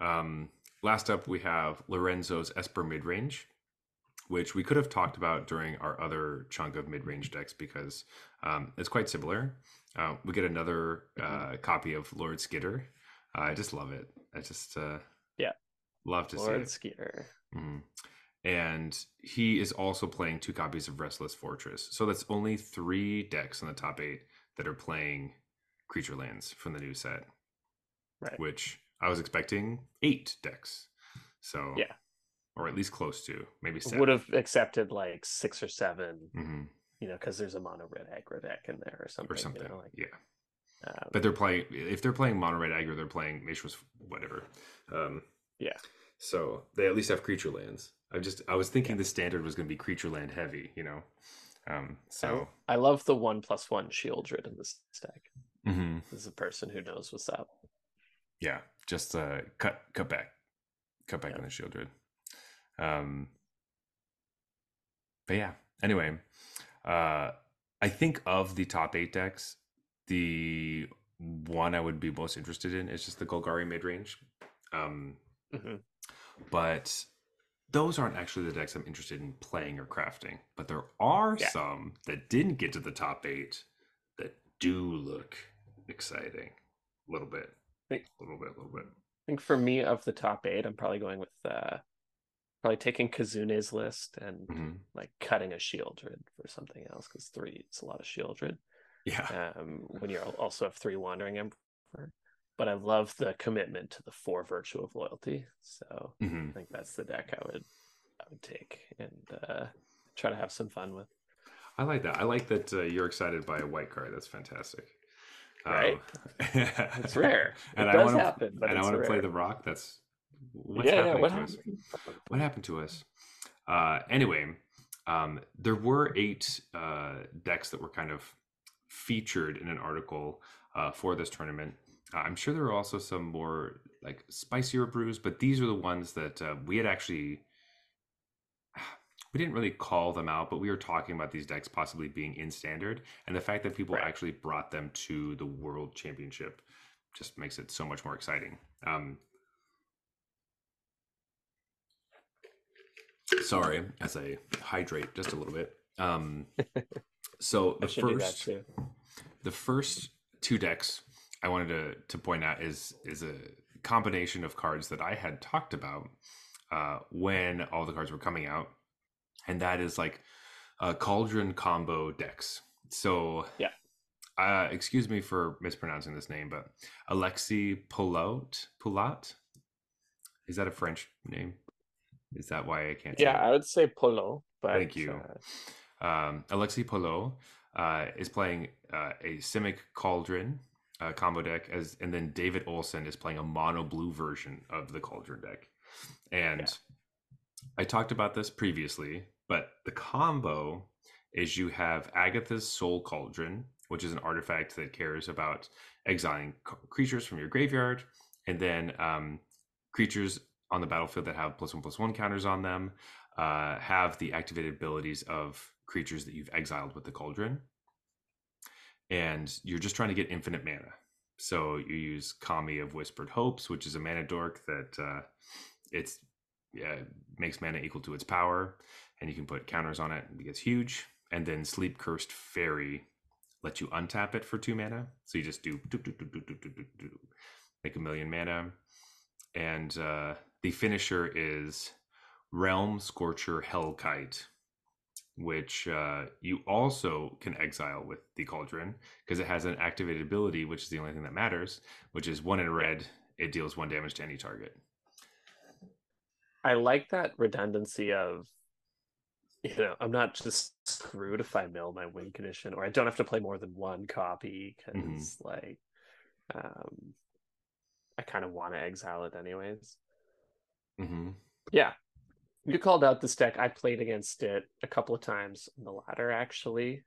Um, last up, we have Lorenzo's Esper midrange, which we could have talked about during our other chunk of midrange decks because um, it's quite similar. Uh, we get another uh, copy of Lord Skitter. Uh, I just love it. I just uh, Yeah. love to Lord see Skitter. it. Mhm. And he is also playing two copies of Restless Fortress. So that's only three decks in the top eight that are playing creature lands from the new set Right. which I was expecting eight decks. So Yeah. or at least close to maybe seven. Would have accepted like six or seven, hmm you know, because there's a mono red aggro deck in there or something. or something. You know, like, yeah, um, but they're playing if they're playing mono red aggro, they're playing Mishra's whatever. Um, Yeah. So they at least have creature lands. I just I was thinking the standard was going to be creature land heavy, you know. Um, so I love the one plus one Sheoldred in this deck. mhm. This is a person who knows what's up. yeah, just uh, cut cut back, cut back Yeah. on the Sheoldred. Um, but yeah. Anyway, uh, I think of the top eight decks, the one I would be most interested in is just the Golgari mid range. Um, Mhm. but those aren't actually the decks I'm interested in playing or crafting. But there are Yeah. some that didn't get to the top eight that do look exciting. A little bit, a little bit, a little bit. I think for me of the top eight, I'm probably going with uh probably taking Kazune's list and hmm like cutting a Sheoldred for something else because three it's a lot of Sheoldred. Yeah, Um when you also have three wandering emperor. But I love the commitment to the four virtue of loyalty. So hmm I think that's the deck I would I would take and uh try to have some fun with. I like that. I like that uh, you're excited by a white card. That's fantastic. Right? Um, It's rare. and it I does wanna, happen, but and I want to play the rock. That's what's yeah, yeah, happening what to us. What happened to us? Uh, anyway, um, there were eight uh, decks that were kind of featured in an article uh, for this tournament. Uh, I'm sure there are also some more like spicier brews, but these are the ones that uh, we had actually. We didn't really call them out, but we were talking about these decks possibly being in standard, and the fact that people Right. actually brought them to the World Championship just makes it so much more exciting. Um, sorry, as I hydrate just a little bit. Um, so the should do that first, the first two decks I wanted to to point out is is a combination of cards that I had talked about uh, when all the cards were coming out, and that is like uh, Cauldron combo decks. So Yeah. Uh, excuse me for mispronouncing this name, but Alexi Poulot, Poulat, is that a French name? Is that why I can't? say Yeah? I would say Polo, but Thank you. uh, um, Alexi Polo uh, is playing uh, a Simic Cauldron uh, combo deck, as and then David Olson is playing a mono blue version of the Cauldron deck. And Yeah. I talked about this previously, but the combo is you have Agatha's Soul Cauldron, which is an artifact that cares about exiling creatures from your graveyard, and then um, creatures on the battlefield that have plus one plus one counters on them uh, have the activated abilities of creatures that you've exiled with the cauldron. And you're just trying to get infinite mana. So you use Kami of Whispered Hopes, which is a mana dork that uh, it's yeah makes mana equal to its power, and you can put counters on it. It gets huge, and then Sleep Cursed Faerie lets you untap it for two mana. So you just do, do, do, do make a million mana, and uh, the finisher is Realm Scorcher Hellkite which uh, you also can exile with the Cauldron because it has an activated ability, which is the only thing that matters, which is one in red. It deals one damage to any target. I like that redundancy of, you know, I'm not just screwed if I mill my win condition, or I don't have to play more than one copy because, Mm-hmm. like, um, I kind of want to exile it anyways. hmm Yeah, you called out this deck. I played against it a couple of times in the ladder, actually.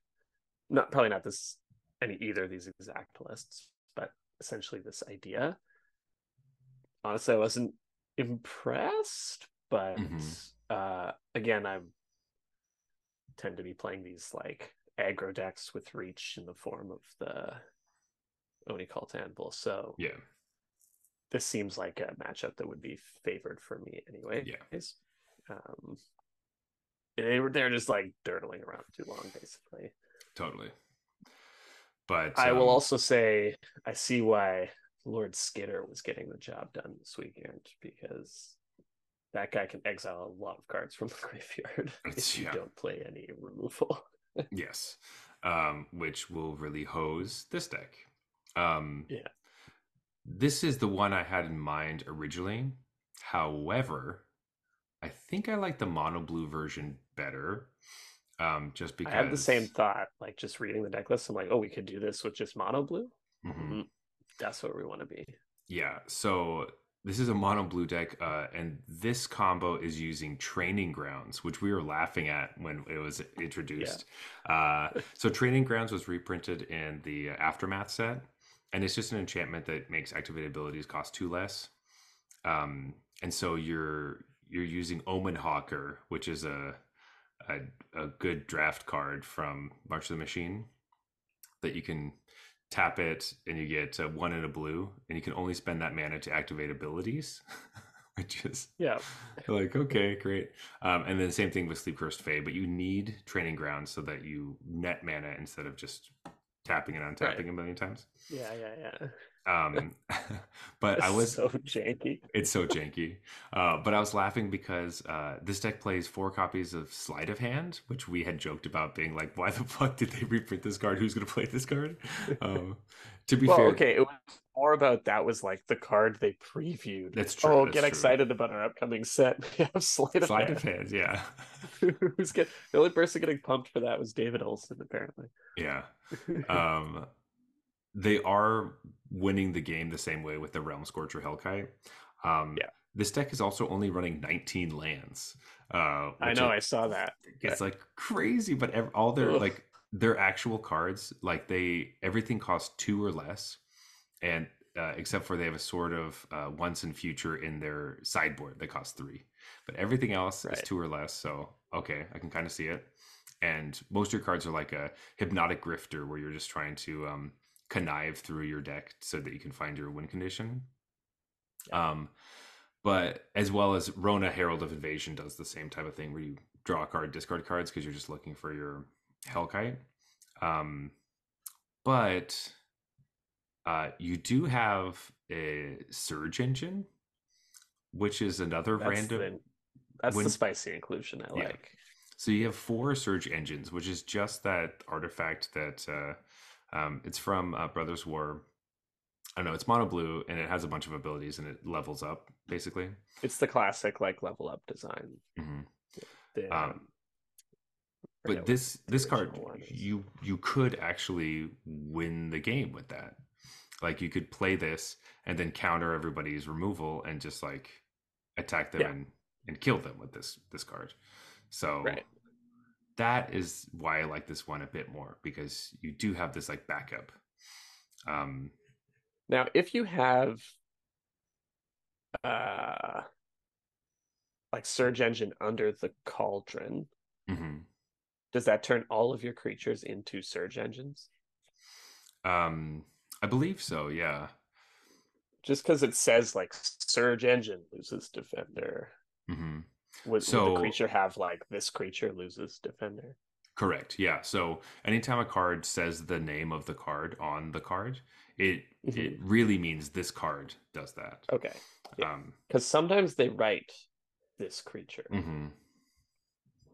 Not probably not this any either of these exact lists, but essentially this idea. Honestly, I wasn't impressed, but Mhm. uh again, I tend to be playing these like aggro decks with reach in the form of the Oni Cult Anvil. So Yeah. this seems like a matchup that would be favored for me anyway. Yeah. Um, they were they're just like dirtling around too long, basically. Totally. But I will um, also say I see why Lord Skitter was getting the job done this weekend because that guy can exile a lot of cards from the graveyard if you yeah. don't play any removal. Yes. Um, which will really hose this deck. Um, Yeah. This is the one I had in mind originally. However, I think I like the mono blue version better. Um, just because I had the same thought, like just reading the deck list. I'm like, oh, we could do this with just mono blue. Mhm. Mhm. That's what we want to be. Yeah. So this is a mono blue deck, uh, and this combo is using Training Grounds, which we were laughing at when it was introduced. Uh, so Training Grounds was reprinted in the Aftermath set, and it's just an enchantment that makes activated abilities cost two less. Um, and so you're you're using Omen Hawker, which is a, a a good draft card from March of the Machine that you can tap it and you get one in a blue, and you can only spend that mana to activate abilities, which is Yeah. like okay, great. Um, and then the same thing with Sleep Cursed Fey, but you need Training Grounds so that you net mana instead of just tapping and untapping Right. a million times. Yeah, yeah, yeah. Um, but I was so janky. it's so janky. Uh, but I was laughing because uh, this deck plays four copies of Sleight of Hand, which we had joked about being like, why the fuck did they reprint this card? Who's going to play this card? Um, to be Well, fair, okay, it was more about that was like the card they previewed. That's true, Oh, that's get true. excited about our upcoming set. We have sleight of Sleight hand. of Hand, yeah. Who's get the only person getting pumped for that was David Olson, apparently. Yeah. Um, they are winning the game the same way with the Realm Scorcher Hellkite. Um, Yeah. This deck is also only running 19 lands. Uh, I know, I- I saw that. it's like crazy but ev- all their Ugh. like their actual cards like they everything costs two or less and uh, except for they have a sort of uh, once and future in their sideboard that costs three but everything else is two or less so okay i can kind of see it and most of your cards are like a hypnotic grifter where you're just trying to um, connive through your deck so that you can find your win condition um, but as well as Rona Herald of Invasion does the same type of thing where you draw a card, discard cards because you're just looking for your Hellkite. Um, but uh, you do have a Surge Engine, which is another That's random. the, that's when- the spicy inclusion I Yeah. like. So you have four surge engines, which is just that artifact that uh, um, it's from uh, Brothers War. I don't know. It's mono blue and it has a bunch of abilities and it levels up basically. It's the classic like level up design. hmm The, Um, but this this card original one is. you you could actually win the game with that like you could play this and then counter everybody's removal and just like attack them Yeah. and and kill them with this this card so Right. That is why i like this one a bit more because you do have this like backup um Now, if you have uh like Surge Engine under the cauldron, mm-hmm. does that turn all of your creatures into Surge Engines? um i believe so yeah Just because it says like Surge Engine loses Defender, hmm would, would the creature have like this creature loses Defender? Correct. Yeah. So anytime a card says the name of the card on the card, it it really means this card does that. Okay, Yeah. Um, because sometimes they write this creature, mhm.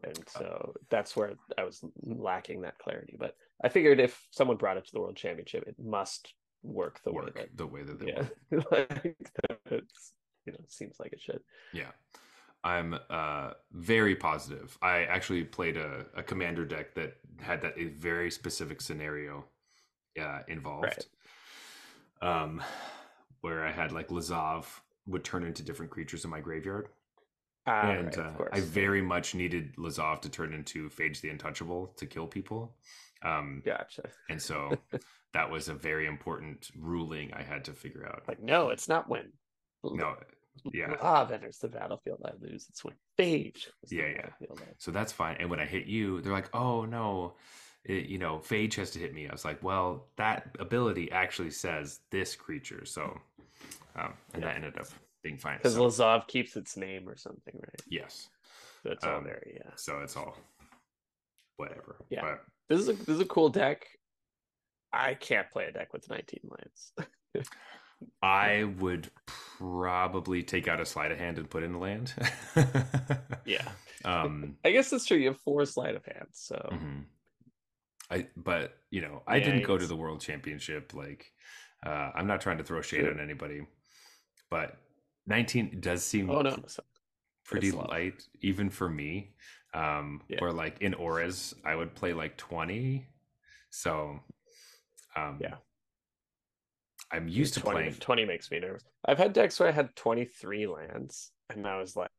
and so that's where I was lacking that clarity. But I figured if someone brought it to the World Championship, it must work the work way that the way that they yeah, work. like, it's you know seems like it should. Yeah. I'm uh, very positive. I actually played a, a commander deck that had that a very specific scenario uh, involved. Um, where I had like Lazav would turn into different creatures in my graveyard. Ah, and right, uh. I very much needed Lazav to turn into Phage the Untouchable to kill people. Um, gotcha. and so that was a very important ruling I had to figure out. Like no, it's not when No, yeah. Love enters the battlefield. I lose. It's when Phage. Yeah, yeah. So that's fine. And when I hit you, they're like, "Oh no, it, you know, Phage has to hit me." I was like, "Well, that ability actually says this creature." So, um, and Yeah. that ended up being fine. Because So, Lazav keeps its name or something, right? yes. So it's all there. yeah. So it's all whatever. Yeah. But This is a this is a cool deck. I can't play a deck with 19 lands. I would probably take out a sleight of hand and put in the land. yeah. um I guess that's true. You have four sleight of hands, so mhm. I but you know, I Yeah, didn't go to the world championship like uh I'm not trying to throw shade Sure. on anybody. But 19 does seem oh no. Pretty light even for me. Um Yeah. or like in auras I would play like 20. So um Yeah. I'm used to 20, playing 20 makes me nervous. I've had decks where I had 23 lands, and I was like,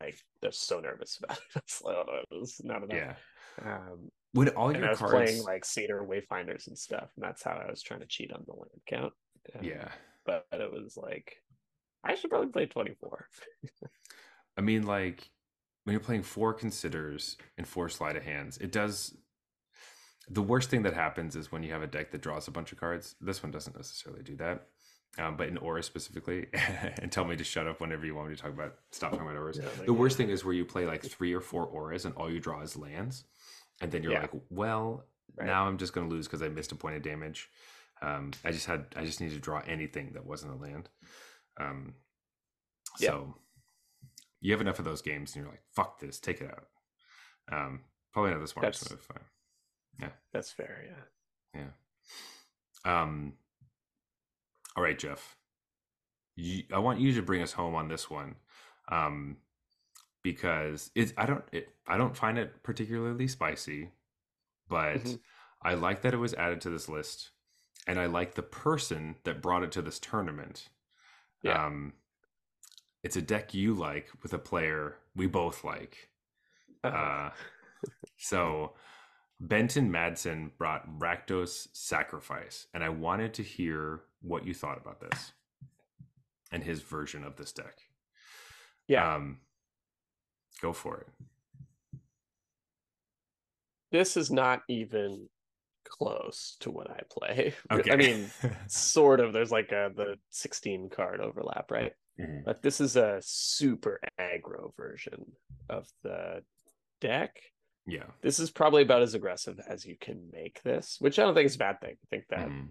just so nervous about it. I was like, oh, it was not enough. yeah. Um, When all your I was cards playing like Cedar Wayfinders and stuff, and that's how I was trying to cheat on the land count. Um, yeah. but it was like, I should probably play 24. I mean, like when you're playing four considers and four sleight of hands, it does. The worst thing that happens is when you have a deck that draws a bunch of cards. This one doesn't necessarily do that, um, but in Aura specifically, and tell me to shut up whenever you want me to talk about. Stop talking about auras. Yeah, like, the worst thing is where you play like three or four auras and all you draw is lands, and then you're Yeah. like, well, Right. now I'm just going to lose because I missed a point of damage. Um, I just had I just need to draw anything that wasn't a land. Um, Yeah. so you have enough of those games, and you're like, "Fuck this, take it out." Um, probably not the smartest That's- move. but- That's fair, Yeah, yeah. Um, all right, Jeff. You, I want you to bring us home on this one, um, because it's I don't it, I don't find it particularly spicy, but Mhm. I like that it was added to this list, and I like the person that brought it to this tournament. Yeah. Um, it's a deck you like with a player we both like. Uh, so Benton Madsen brought Rakdos Sacrifice, and I wanted to hear what you thought about this and his version of this deck. yeah. Um, go for it. this is not even close to what I play. Okay. I mean, sort of. There's like a the 16 card overlap, right? Mhm. But this is a super aggro version of the deck. yeah. This is probably about as aggressive as you can make this, which I don't think is a bad thing. I think that Mhm.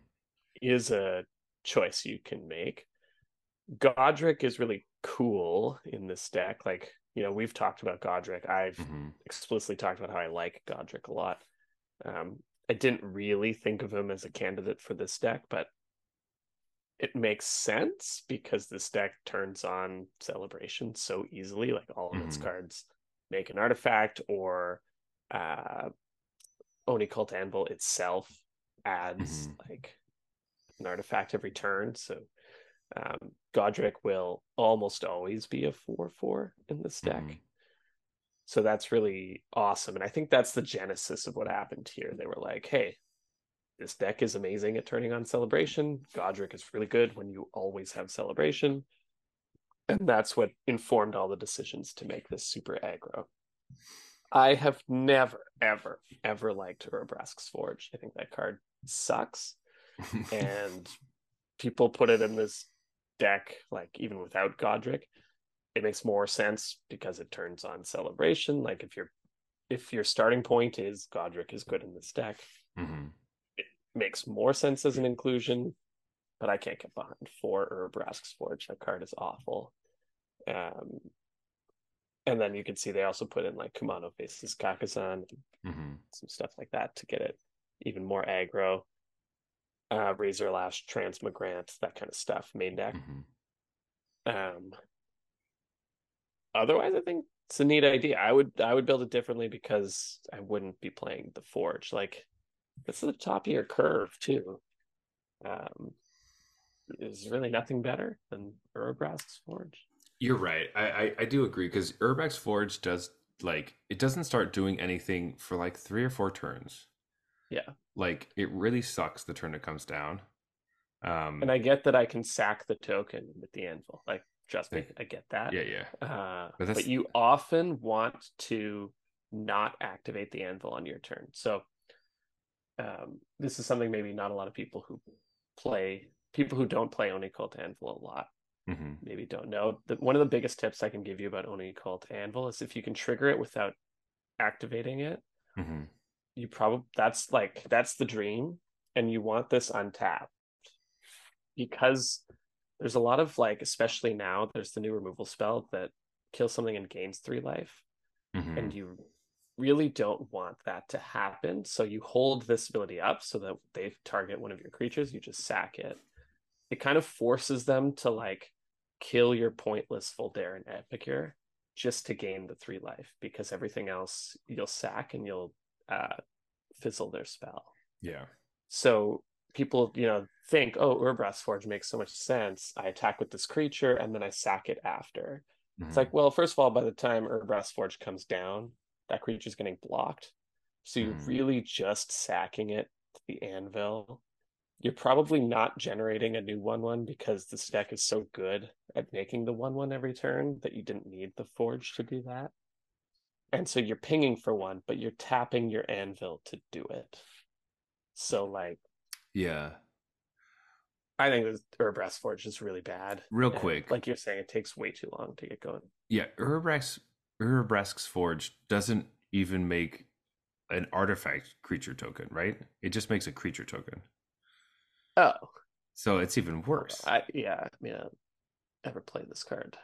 is a choice you can make. Godric is really cool in this deck. Like you know, we've talked about Godric. I've Mhm. explicitly talked about how I like Godric a lot. Um, I didn't really think of him as a candidate for this deck, but it makes sense because this deck turns on celebration so easily. Like all of its Mhm. cards make an artifact, or uh, Oni Cult Anvil itself adds Mhm. like an artifact every turn. So um, Godric will almost always be a four four in this deck. Mhm. So that's really awesome. And I think that's the genesis of what happened here. They were like, hey, this deck is amazing at turning on celebration. Godric is really good when you always have celebration. And that's what informed all the decisions to make this super aggro. I have never, ever, ever liked Urabrask's Forge. I think that card sucks. And people put it in this deck, like even without Godric it makes more sense because it turns on celebration. Like if your if your starting point is Godric is good in this deck, Mhm. makes more sense as an inclusion, but I can't get behind four Urabrask's Forge. That card is awful. Um, and then you can see they also put in like Kumano faces Kakkazan, Mhm. some stuff like that to get it even more aggro. Uh, Razorlash, Transmogrant, that kind of stuff, main deck. Mhm. Um, otherwise, I think it's a neat idea. I would I would build it differently because I wouldn't be playing the Forge. Like this is the top of your curve too. Um, is really nothing better than Urabrask's Forge. You're right. I I, I do agree because Urabrask's Forge does like it doesn't start doing anything for like three or four turns. Yeah, Like it really sucks the turn it comes down. Um, and I get that I can sack the token with the anvil. Like, trust me, I get that. yeah, yeah, Uh, But but, you often want to not activate the anvil on your turn. So um, this is something maybe not a lot of people who play people who don't play Oni Cult Anvil a lot hmm maybe don't know. The, one of the biggest tips I can give you about Oni Cult Anvil is if you can trigger it without activating it, hmm you probably that's like that's the dream, and you want this untapped because there's a lot of like, especially now, there's the new removal spell that kills something and gains three life, hmm and you really don't want that to happen. So you hold this ability up so that they target one of your creatures, you just sack it. It kind of forces them to like kill your pointless Voldaren Epicure just to gain the three life because everything else you'll sack and you'll uh, fizzle their spell. yeah, So people, you know, think, oh, Urabrask's Forge makes so much sense. I attack with this creature and then I sack it after. It's Mhm. like, well, first of all, by the time Urabrask's Forge comes down, that creature's getting blocked. So you're Mhm. really just sacking it to the anvil. You're probably not generating a new 1 1 because this deck is so good at making the 1 1 every turn that you didn't need the Forge to do that. And so you're pinging for one, but you're tapping your anvil to do it. So, like, yeah. I think this Urabrask's Forge is really bad. Real And quick, Like you're saying, it takes way too long to get going. yeah, Urbrax Urabrask's Forge doesn't even make an artifact creature token, right? It just makes a creature token. Oh, So it's even worse. I yeah, I mean, I ever played this card.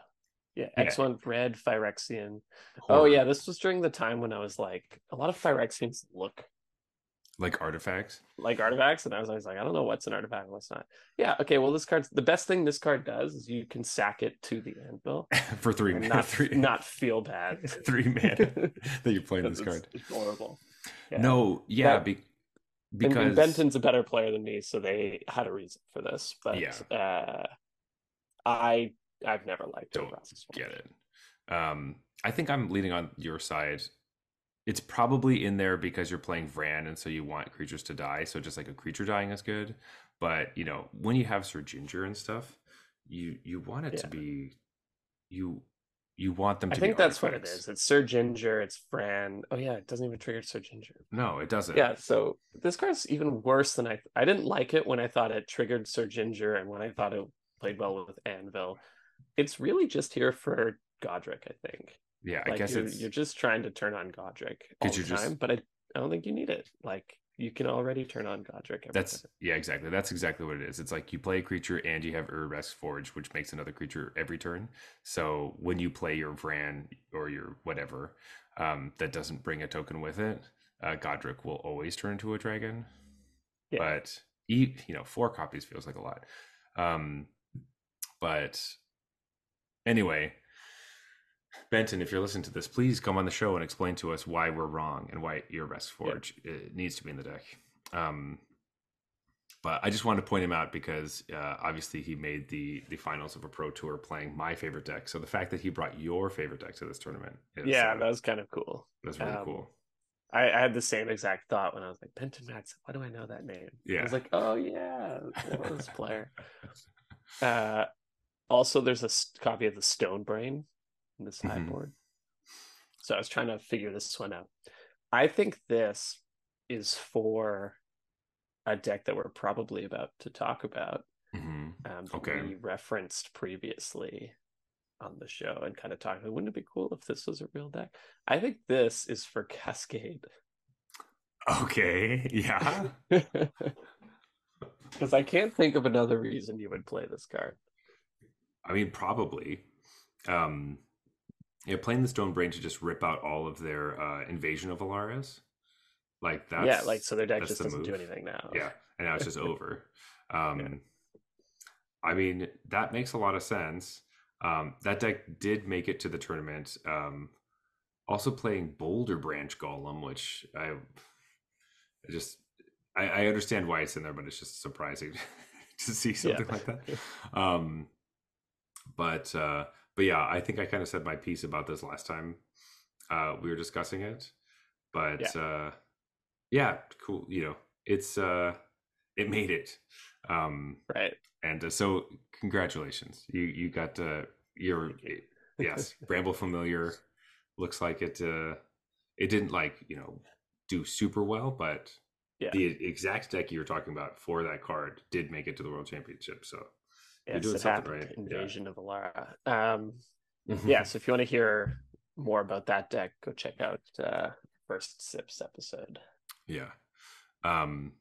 Yeah, Yeah. X1 Red Phyrexian. Oh yeah, this was during the time when I was like, a lot of Phyrexians look like artifacts. like artifacts, and I was always like, I don't know what's an artifact and what's not. Yeah, okay, well this card's the best thing this card does is you can sack it to the anvil for three not three, not feel bad. three mana that you're playing this card. It's horrible. Yeah. No, yeah, That- be, And- because and Benton's a better player than me, so they had a reason for this. But Yeah. uh, I I've never liked Don't get it. Um, I think I'm leaning on your side. It's probably in there because you're playing Vran, and so you want creatures to die. So just like a creature dying is good. But you know, when you have Sir Ginger and stuff, you you want it to be you you want them to I think that's what it artifacts. is. It's Sir Ginger. It's Fran. Oh yeah, it doesn't even trigger Sir Ginger. No, it doesn't. Yeah, so this card's even worse than I. I didn't like it when I thought it triggered Sir Ginger and when I thought it played well with Anvil. It's really just here for Godric, I think. Yeah, I guess you're, it's you're just trying to turn on Godric all the you're just- time, but I, I don't think you need it. Like you can already turn on Godric. That's yeah, exactly. That's exactly what it is. It's like you play a creature and you have Urabrask's Forge, which makes another creature every turn. So when you play your Vran or your whatever, um, that doesn't bring a token with it, uh, Godric will always turn into a dragon. Yeah. But you know, four copies feels like a lot. Um, but anyway, Benton, if you're listening to this, please come on the show and explain to us why we're wrong and why Urabrask's Forge yeah. needs to be in the deck. Um, but I just wanted to point him out because uh, obviously he made the the finals of a pro tour playing my favorite deck. So the fact that he brought your favorite deck to this tournament, is, yeah, uh, that was kind of cool. That's really um, cool. I, I, had the same exact thought when I was like Benton Max. Why do I know that name? Yeah, I was like, oh yeah, this player. Uh, also, there's a copy of the Stone Brain in the sideboard. Mm-hmm. So I was trying to figure this one out. I think this is for a deck that we're probably about to talk about. Mm-hmm. Um, okay. We referenced previously on the show and kind of talking. Wouldn't it be cool if this was a real deck? I think this is for Cascade. Okay. Yeah. Because I can't think of another reason you would play this card. I mean, probably. Um, yeah, playing the Stone Brain to just rip out all of their uh, invasion of Alara. Like that. Yeah, like so their deck just the doesn't move. do anything now. Yeah, and now it's just over. Um, yeah. I mean, that makes a lot of sense. Um, that deck did make it to the tournament. Um, also playing Boulderbranch Golem, which I, just I, I, understand why it's in there, but it's just surprising to see something yeah. like that. Um, but uh, but yeah, I think I kind of said my piece about this last time uh, we were discussing it. But yeah. Uh, yeah, cool. You know, it's uh, it made it. Um, right. And uh, so, congratulations. You you got uh, your yes, Bramble Familiar. Looks like it. Uh, it didn't like you know do super well, but yeah. the exact deck you were talking about for that card did make it to the World Championship. So Yes, You're doing it happened. Right. Invasion yeah. of Alara. Um, mm-hmm. yeah, so if you want to hear more about that deck, go check out uh, first Sips episode. Yeah. Um,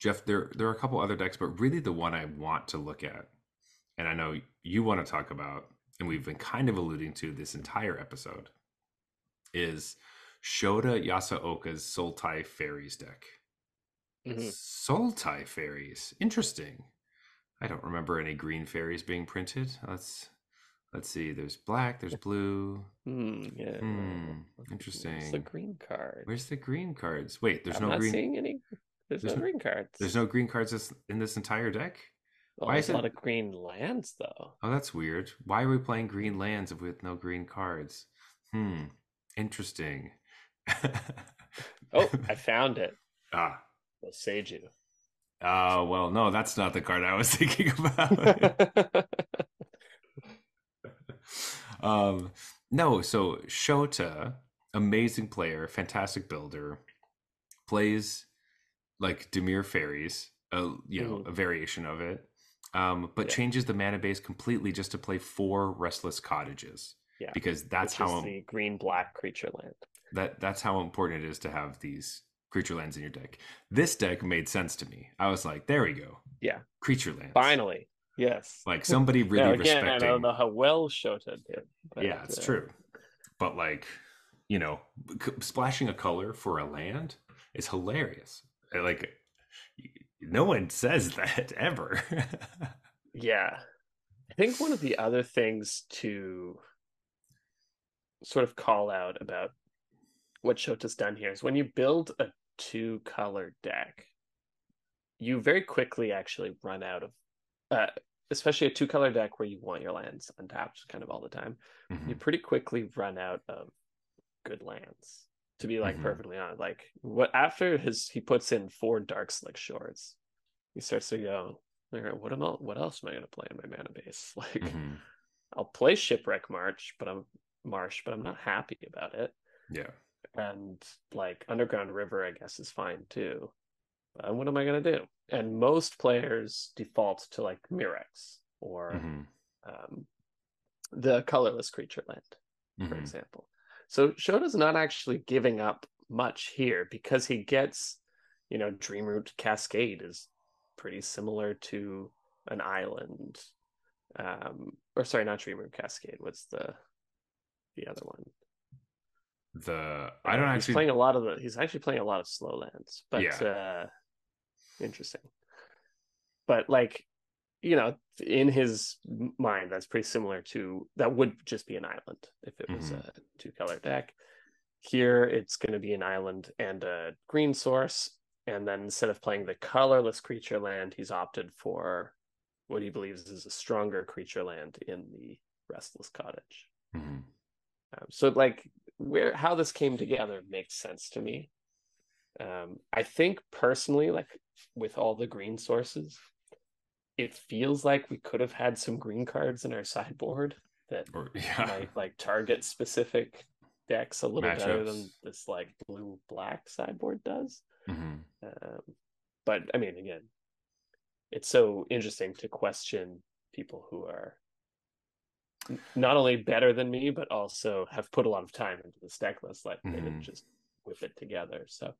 Jeff, there there are a couple other decks, but really the one I want to look at, and I know you want to talk about, and we've been kind of alluding to this entire episode, is Shota Yasooka's Sultai Fairies deck. Mm-hmm. Sultai Fairies, interesting. I don't remember any green fairies being printed. Let's let's see. There's black. There's blue. Mm, yeah. Mm, interesting. Where's the green card? Where's the green cards? Wait, there's I'm no not green. Seeing any. There's, there's no, no, green cards. There's no green cards in this entire deck. Well, Why is it... a lot of green lands though? Oh, that's weird. Why are we playing green lands with no green cards? Hmm. Interesting. oh, I found it. Ah. Boseiju. Oh, well, no, that's not the card I was thinking about. um, no, so Shota, amazing player, fantastic builder, plays like Dimir Fairies, a, you know, mm. a variation of it, um, but yeah. changes the mana base completely just to play four Restless Cottages. Yeah, because that's Which how the green black creature land. That that's how important it is to have these creature lands in your deck. This deck made sense to me. I was like, there we go. Yeah. Creature lands. Finally. Yes. Like somebody really now, again, respecting. I don't know how well Shota did. But, yeah, it's uh... true. But like, you know, c- splashing a color for a land is hilarious. Like, no one says that ever. yeah. I think one of the other things to sort of call out about what Shota's done here is when you build a two color deck, you very quickly actually run out of, uh, especially a two color deck where you want your lands untapped kind of all the time. Mm-hmm. You pretty quickly run out of good lands. To be like mm-hmm. perfectly honest, like what after his he puts in four Darkslick Shores, he starts to go, what am I, what else am I going to play in my mana base? Like, mm-hmm. I'll play Shipwreck Marsh, but I'm Marsh, but I'm not happy about it. Yeah and like underground river i guess is fine too but what am i going to do and most players default to like Mirrex or mm-hmm. um, the colorless creature land for mm-hmm. example so shota's not actually giving up much here because he gets, you know, Dreamroot Cascade is pretty similar to an island. Um, or sorry, not Dreamroot Cascade. What's the the other one? The I don't Uh, actually He's playing a lot of the. He's actually playing a lot of slow lands, but Yeah. uh, interesting. But like, you know, in his mind, that's pretty similar to that would just be an island if it was Mhm. a two color deck. Here, it's going to be an island and a green source, and then instead of playing the colorless creature land, he's opted for what he believes is a stronger creature land in the Restless Cottage. Mhm. Um, so like where how this came together makes sense to me. Um, I think personally, like with all the green sources, it feels like we could have had some green cards in our sideboard that or yeah might like target specific decks a little better than this like blue black sideboard does. Mhm. Um, but I mean, again, it's so interesting to question people who are not only better than me, but also have put a lot of time into this deck list. Like they didn't Mhm. just whip it together. So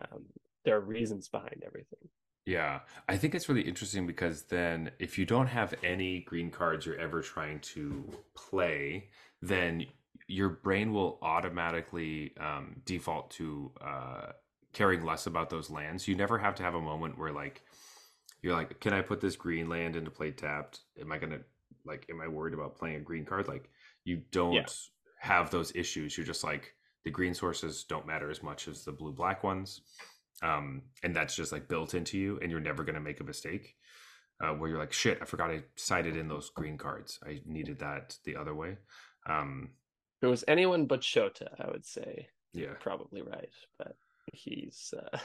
um, there are reasons behind everything. Yeah, I think it's really interesting because then if you don't have any green cards you're ever trying to play, then your brain will automatically um, default to uh, caring less about those lands. You never have to have a moment where like you're like, can I put this green land into play tapped? Am I gonna like? Am I worried about playing a green card? Like you don't have those issues. You're just like the green sources don't matter as much as the blue black ones um, and that's just like built into you, and you're never going to make a mistake. Uh, where you're like, shit, I forgot I sided in those green cards. I needed that the other way. Um, If it was anyone but Shota, I would say yeah, probably right, but he's. Uh,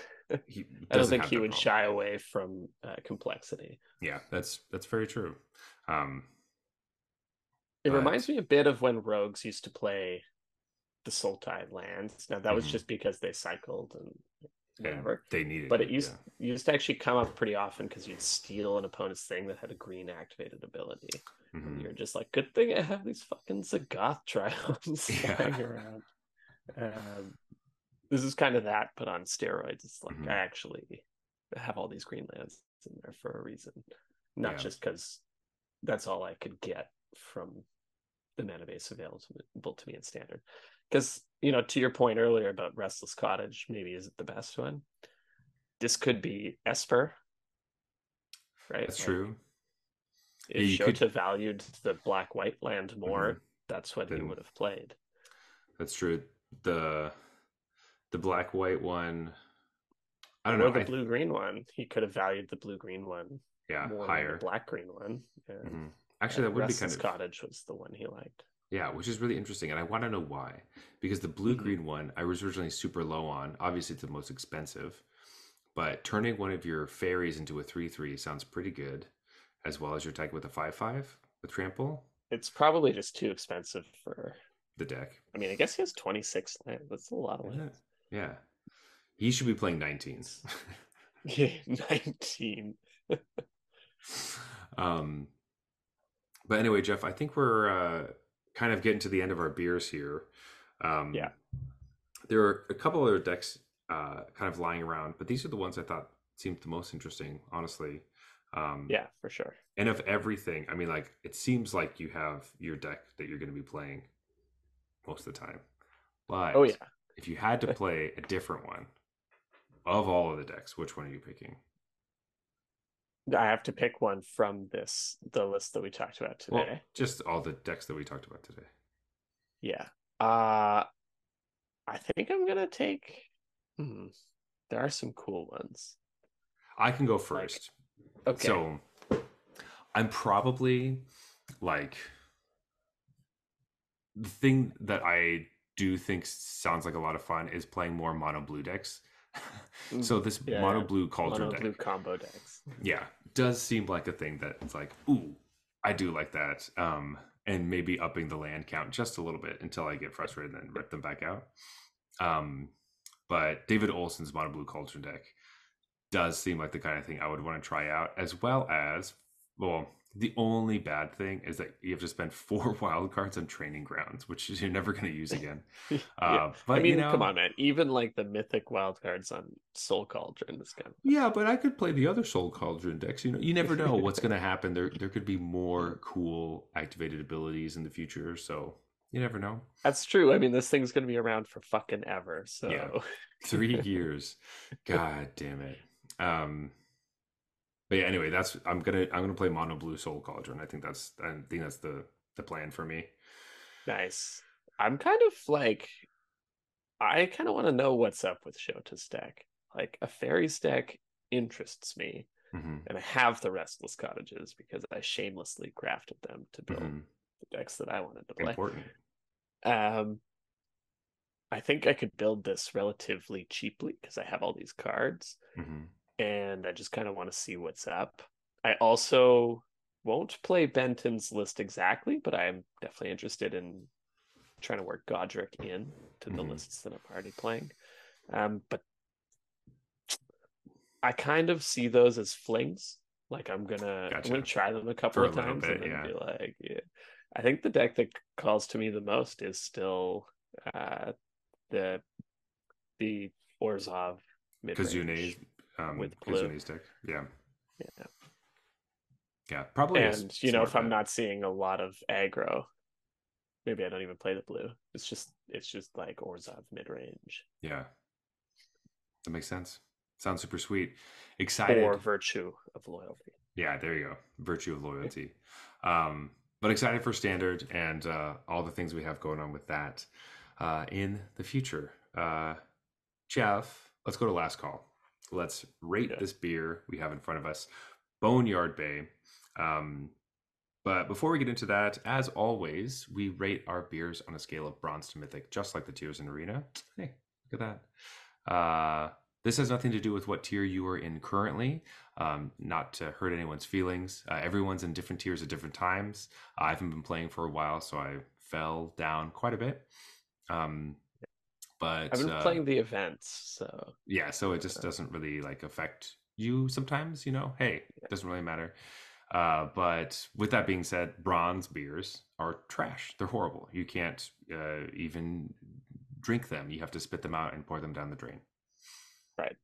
he I don't think he would problem. shy away from uh, complexity. Yeah, that's that's very true. Um, It reminds me a bit of when Rogues used to play the Sultai lands. Now that was Mhm. just because they cycled and whatever. they needed, But it used yeah. used to actually come up pretty often because you'd steal an opponent's thing that had a green activated ability. And Mhm. you're just like, good thing I have these fucking Zagoth Triomes Yeah. around. Um, this is kind of that, but on steroids. It's like Mhm. I actually have all these green lands in there for a reason, not Yeah. just because that's all I could get from the mana base available to me in standard. Because you know, to your point earlier about Restless Cottage, maybe isn't the best one. This could be Esper, right? That's Like, true. If you Shota could- valued the black white land more, Mhm. that's what he would have played. That's true. The the black white one. I don't Or know. the blue green one. He could have valued the blue green one yeah, higher. the black green one. And Mhm. Actually, that would be kind of Cottage was the one he liked. Yeah, which is really interesting. And I want to know why. Because the blue Mhm. green one, I was originally super low on. Obviously, it's the most expensive. But turning one of your fairies into a 3 3 sounds pretty good, as well as your tag with a 5 5 with trample, It's probably just too expensive for. the deck. I mean, I guess he has 26 lands. That's a lot of lands. it? Yeah. He should be playing 19s. Yeah, 19. um, but anyway, Jeff, I think we're uh, kind of getting to the end of our beers here. Um, Yeah. There are a couple other decks uh, kind of lying around, but these are the ones I thought seemed the most interesting, honestly. Um, Yeah, for sure. And of everything, I mean, like, it seems like you have your deck that you're going to be playing most of the time. But Oh, yeah. if you had to play a different one of all of the decks, which one are you picking? I have to pick one from this, the list that we talked about today. Well, just all the decks that we talked about today. Yeah. Uh I think I'm gonna take hmm, there are some cool ones. I can go first. Okay. So I'm probably like the thing that I do think sounds like a lot of fun is playing more mono blue decks. So this Yeah, mono yeah. blue cauldron mono deck, blue combo decks. yeah, does seem like a thing that it's like, ooh, I do like that. Um, and maybe upping the land count just a little bit until I get frustrated and then rip them back out. Um, but David Olson's mono blue cauldron deck does seem like the kind of thing I would want to try out, as well as well, The only bad thing is that you have to spend four wild cards on training grounds, which you're never going to use again. yeah. Uh, but I mean, you know, come on, man. Even like the mythic wildcards on Soul Cauldron is kind of Yeah, but I could play the other Soul Cauldron decks. You know, you never know what's going to happen. There, there could be more cool activated abilities in the future. So you never know. That's true. I mean, this thing's gonna be around for fucking ever. So Yeah. Three years. God damn it. Um. But yeah, anyway, that's I'm gonna I'm gonna play Mono Blue Soul Cauldron. I think that's I think that's the the plan for me. nice. I'm kind of like, I kind of want to know what's up with Shota's deck. Like a fairies deck interests me, hmm and I have the Restless Cottages because I shamelessly crafted them to build hmm the decks that I wanted to play. Important. Um, I think I could build this relatively cheaply because I have all these cards. hmm and I just kind of want to see what's up. I also won't play Benton's list exactly, but I'm definitely interested in trying to work Godric in to the Mhm. lists that I'm already playing. Um, but I kind of see those as flings. Like I'm gonna Gotcha. I'm gonna try them a couple For of little times bit, and then yeah. be like, yeah. I think the deck that calls to me the most is still uh the the mid-range. Kazune um, with blue. Kazune's deck. Yeah, Yeah. yeah, probably. and you know if i'm not seeing a lot of aggro maybe i don't even play the blue it's just it's just like Orzhov mid-range yeah, that makes sense. Sounds super sweet. Excited. or virtue of loyalty Yeah, there you go. Virtue of loyalty. Um, but excited for standard and uh, all the things we have going on with that uh, in the future. Uh, Jeff, let's go to last call. Let's rate Yeah. this beer we have in front of us, Boneyard Bay. Um, but before we get into that, as always, we rate our beers on a scale of bronze to mythic, just like the tiers in Arena. Hey, look at that. Uh, this has nothing to do with what tier you are in currently um, not to hurt anyone's feelings. Uh, everyone's in different tiers at different times. I haven't been playing for a while, so I fell down quite a bit. Um, but i've been uh, playing the events so yeah, so it just doesn't really like affect you sometimes. You know, hey, it doesn't really matter. Uh, but with that being said, bronze beers are trash. They're horrible. You can't uh, even drink them. You have to spit them out and pour them down the drain. right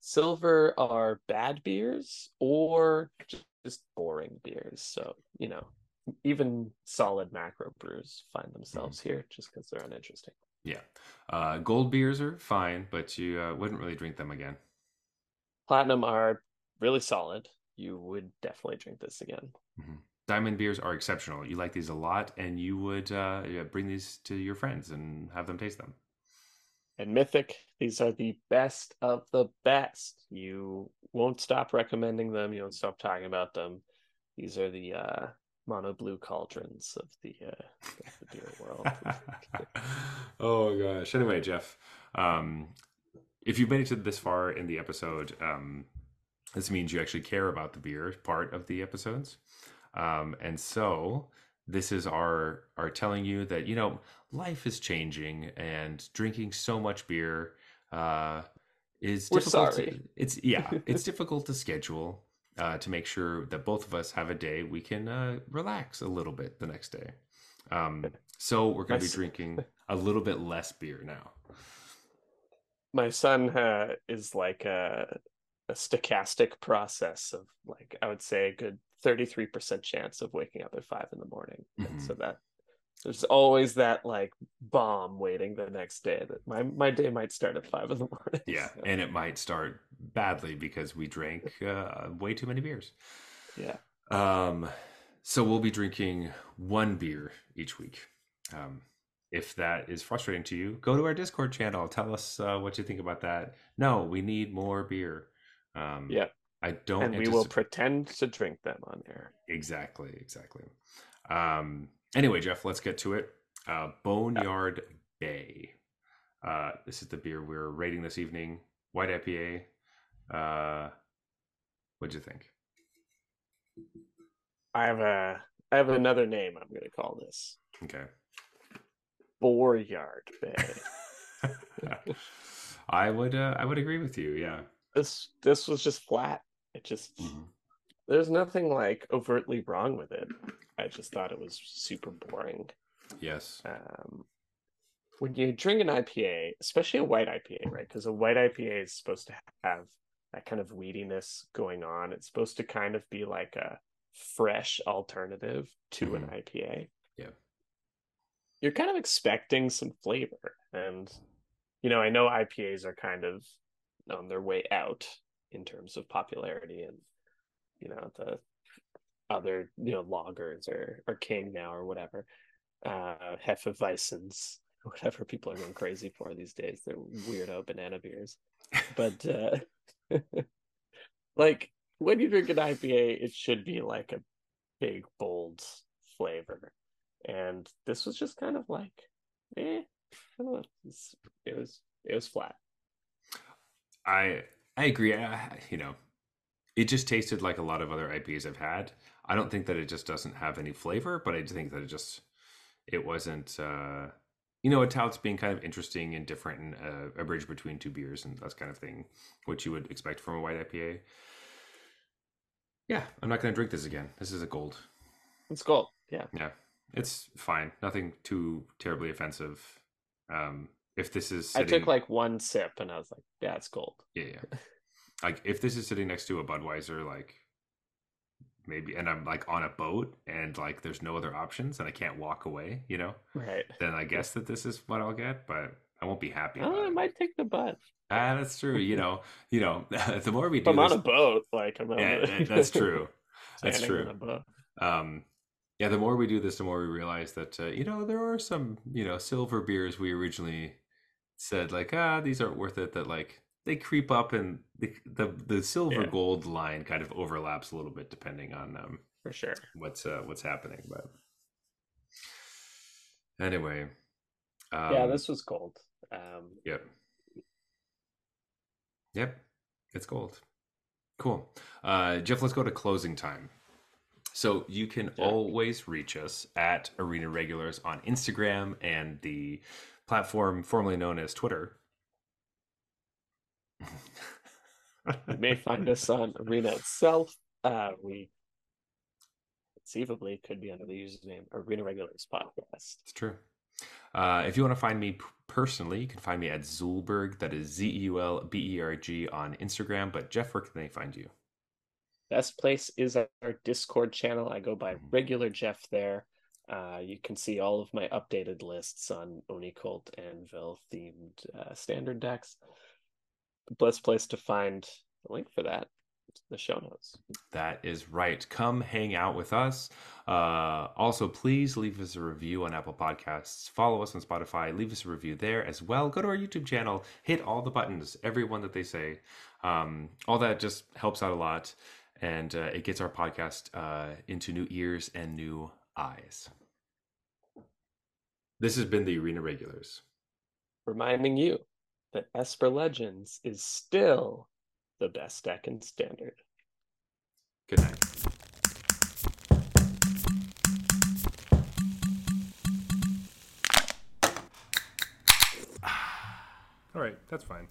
silver are bad beers or just boring beers so you know even solid macro brews find themselves here just because they're uninteresting Yeah, uh, gold beers are fine, but you uh, wouldn't really drink them again. platinum are really solid you would definitely drink this again Diamond beers are exceptional. You like these a lot, and you would uh, yeah, bring these to your friends and have them taste them. and Mythic, these are the best of the best. You won't stop recommending them. You won't stop talking about them. These are the uh, mono blue cauldrons of the uh, of the beer world. oh gosh. Anyway, Jeff, um, if you've made it to this far in the episode, um, this means you actually care about the beer part of the episodes, um, and so this is our our telling you that you know life is changing and drinking so much beer uh, is We're difficult. sorry. To, it's yeah, it's difficult to schedule uh, to make sure that both of us have a day we can uh, relax a little bit the next day. Um, so we're going to be drinking a little bit less beer now. My son uh, is like a, a stochastic process of like I would say a good thirty three percent chance of waking up at five in the morning, and Mhm. so that there's always that like bomb waiting the next day that my my day might start at five in the morning. Yeah, so, and it might start badly because we drank uh, way too many beers. yeah. Um, so we'll be drinking one beer each week. Um, if that is frustrating to you, go to our Discord channel. Tell us uh, what you think about that. No, we need more beer. Um, Yeah. I don't. and we will pretend to drink them on air. Exactly, exactly. Um, anyway, Jeff, let's get to it. Uh, Boneyard Bay. Uh, this is the beer we're rating this evening. White IPA. Uh, what'd you think? I have a I have another name I'm going to call this Okay. Boryard Bay. I would uh, I would agree with you. Yeah. this this was just flat. It just Mhm. There's nothing like overtly wrong with it. I just thought it was super boring. Yes. Um, when you drink an IPA, especially a white IPA, right? Because a white IPA is supposed to have that kind of weediness going on. It's supposed to kind of be like a fresh alternative to mm-hmm. an IPA. Yeah. You're kind of expecting some flavor. And, you know, I know IPAs are kind of on their way out in terms of popularity and, you know, the other, you know, loggers or, or king now or whatever, uh, Hefeweizens, whatever people are going crazy for these days. They're weirdo banana beers. But, uh, like when you drink an IPA, it should be like a big, bold flavor. And this was just kind of like, eh. It was it was flat. I I agree. I, you know, it just tasted like a lot of other IPAs I've had. I don't think that it just doesn't have any flavor, but I think that it just it wasn't. uh you know, it touts being kind of interesting and different and uh, a bridge between two beers and that kind of thing, which you would expect from a white IPA. Yeah, I'm not going to drink this again. This is a gold. It's gold. Yeah. Yeah. It's fine. Nothing too terribly offensive. Um, if this is sitting... I took like one sip and I was like, yeah, it's gold. Yeah, yeah. Like if this is sitting next to a Budweiser, like maybe and I'm like on a boat and like there's no other options and I can't walk away, you know? Right. Then I guess that this is what I'll get, but I won't be happy. Oh, I might take the bus. Ah, that's true. You know, you know, the more we do, I'm this, on a boat. Like I'm yeah, that's true. That's true. Um, yeah, the more we do this, the more we realize that uh, you know there are some you know silver beers we originally said like ah these aren't worth it. That like they creep up and the the, the silver yeah. gold line kind of overlaps a little bit depending on um for sure. what's uh what's happening but anyway um, yeah this was gold um yep. Yep it's gold cool. Uh jeff let's go to closing time. So you can yeah. always reach us at arena regulars on instagram and the platform formerly known as twitter you may find us on Arena itself. Uh, we conceivably could be under the username Arena Regulars Podcast. It's true. Uh, if you want to find me personally, you can find me at Zeulberg. That is Z E U L B E R G on Instagram. But Jeff, where can they find you? Best place is our Discord channel. I go by mm-hmm. regular Jeff there. Uh, you can see all of my updated lists on Oni-Cult Anvil themed uh, standard decks the best place to find the link for that the show notes. That is right. Come hang out with us. Uh, also, please leave us a review on Apple Podcasts. Follow us on Spotify. Leave us a review there as well. Go to our YouTube channel. Hit all the buttons, every one that they say. Um, all that just helps out a lot, and uh, it gets our podcast uh, into new ears and new eyes. This has been the Arena Regulars. Reminding you that Esper Legends is still the best deck in standard. Good night. All right, that's fine.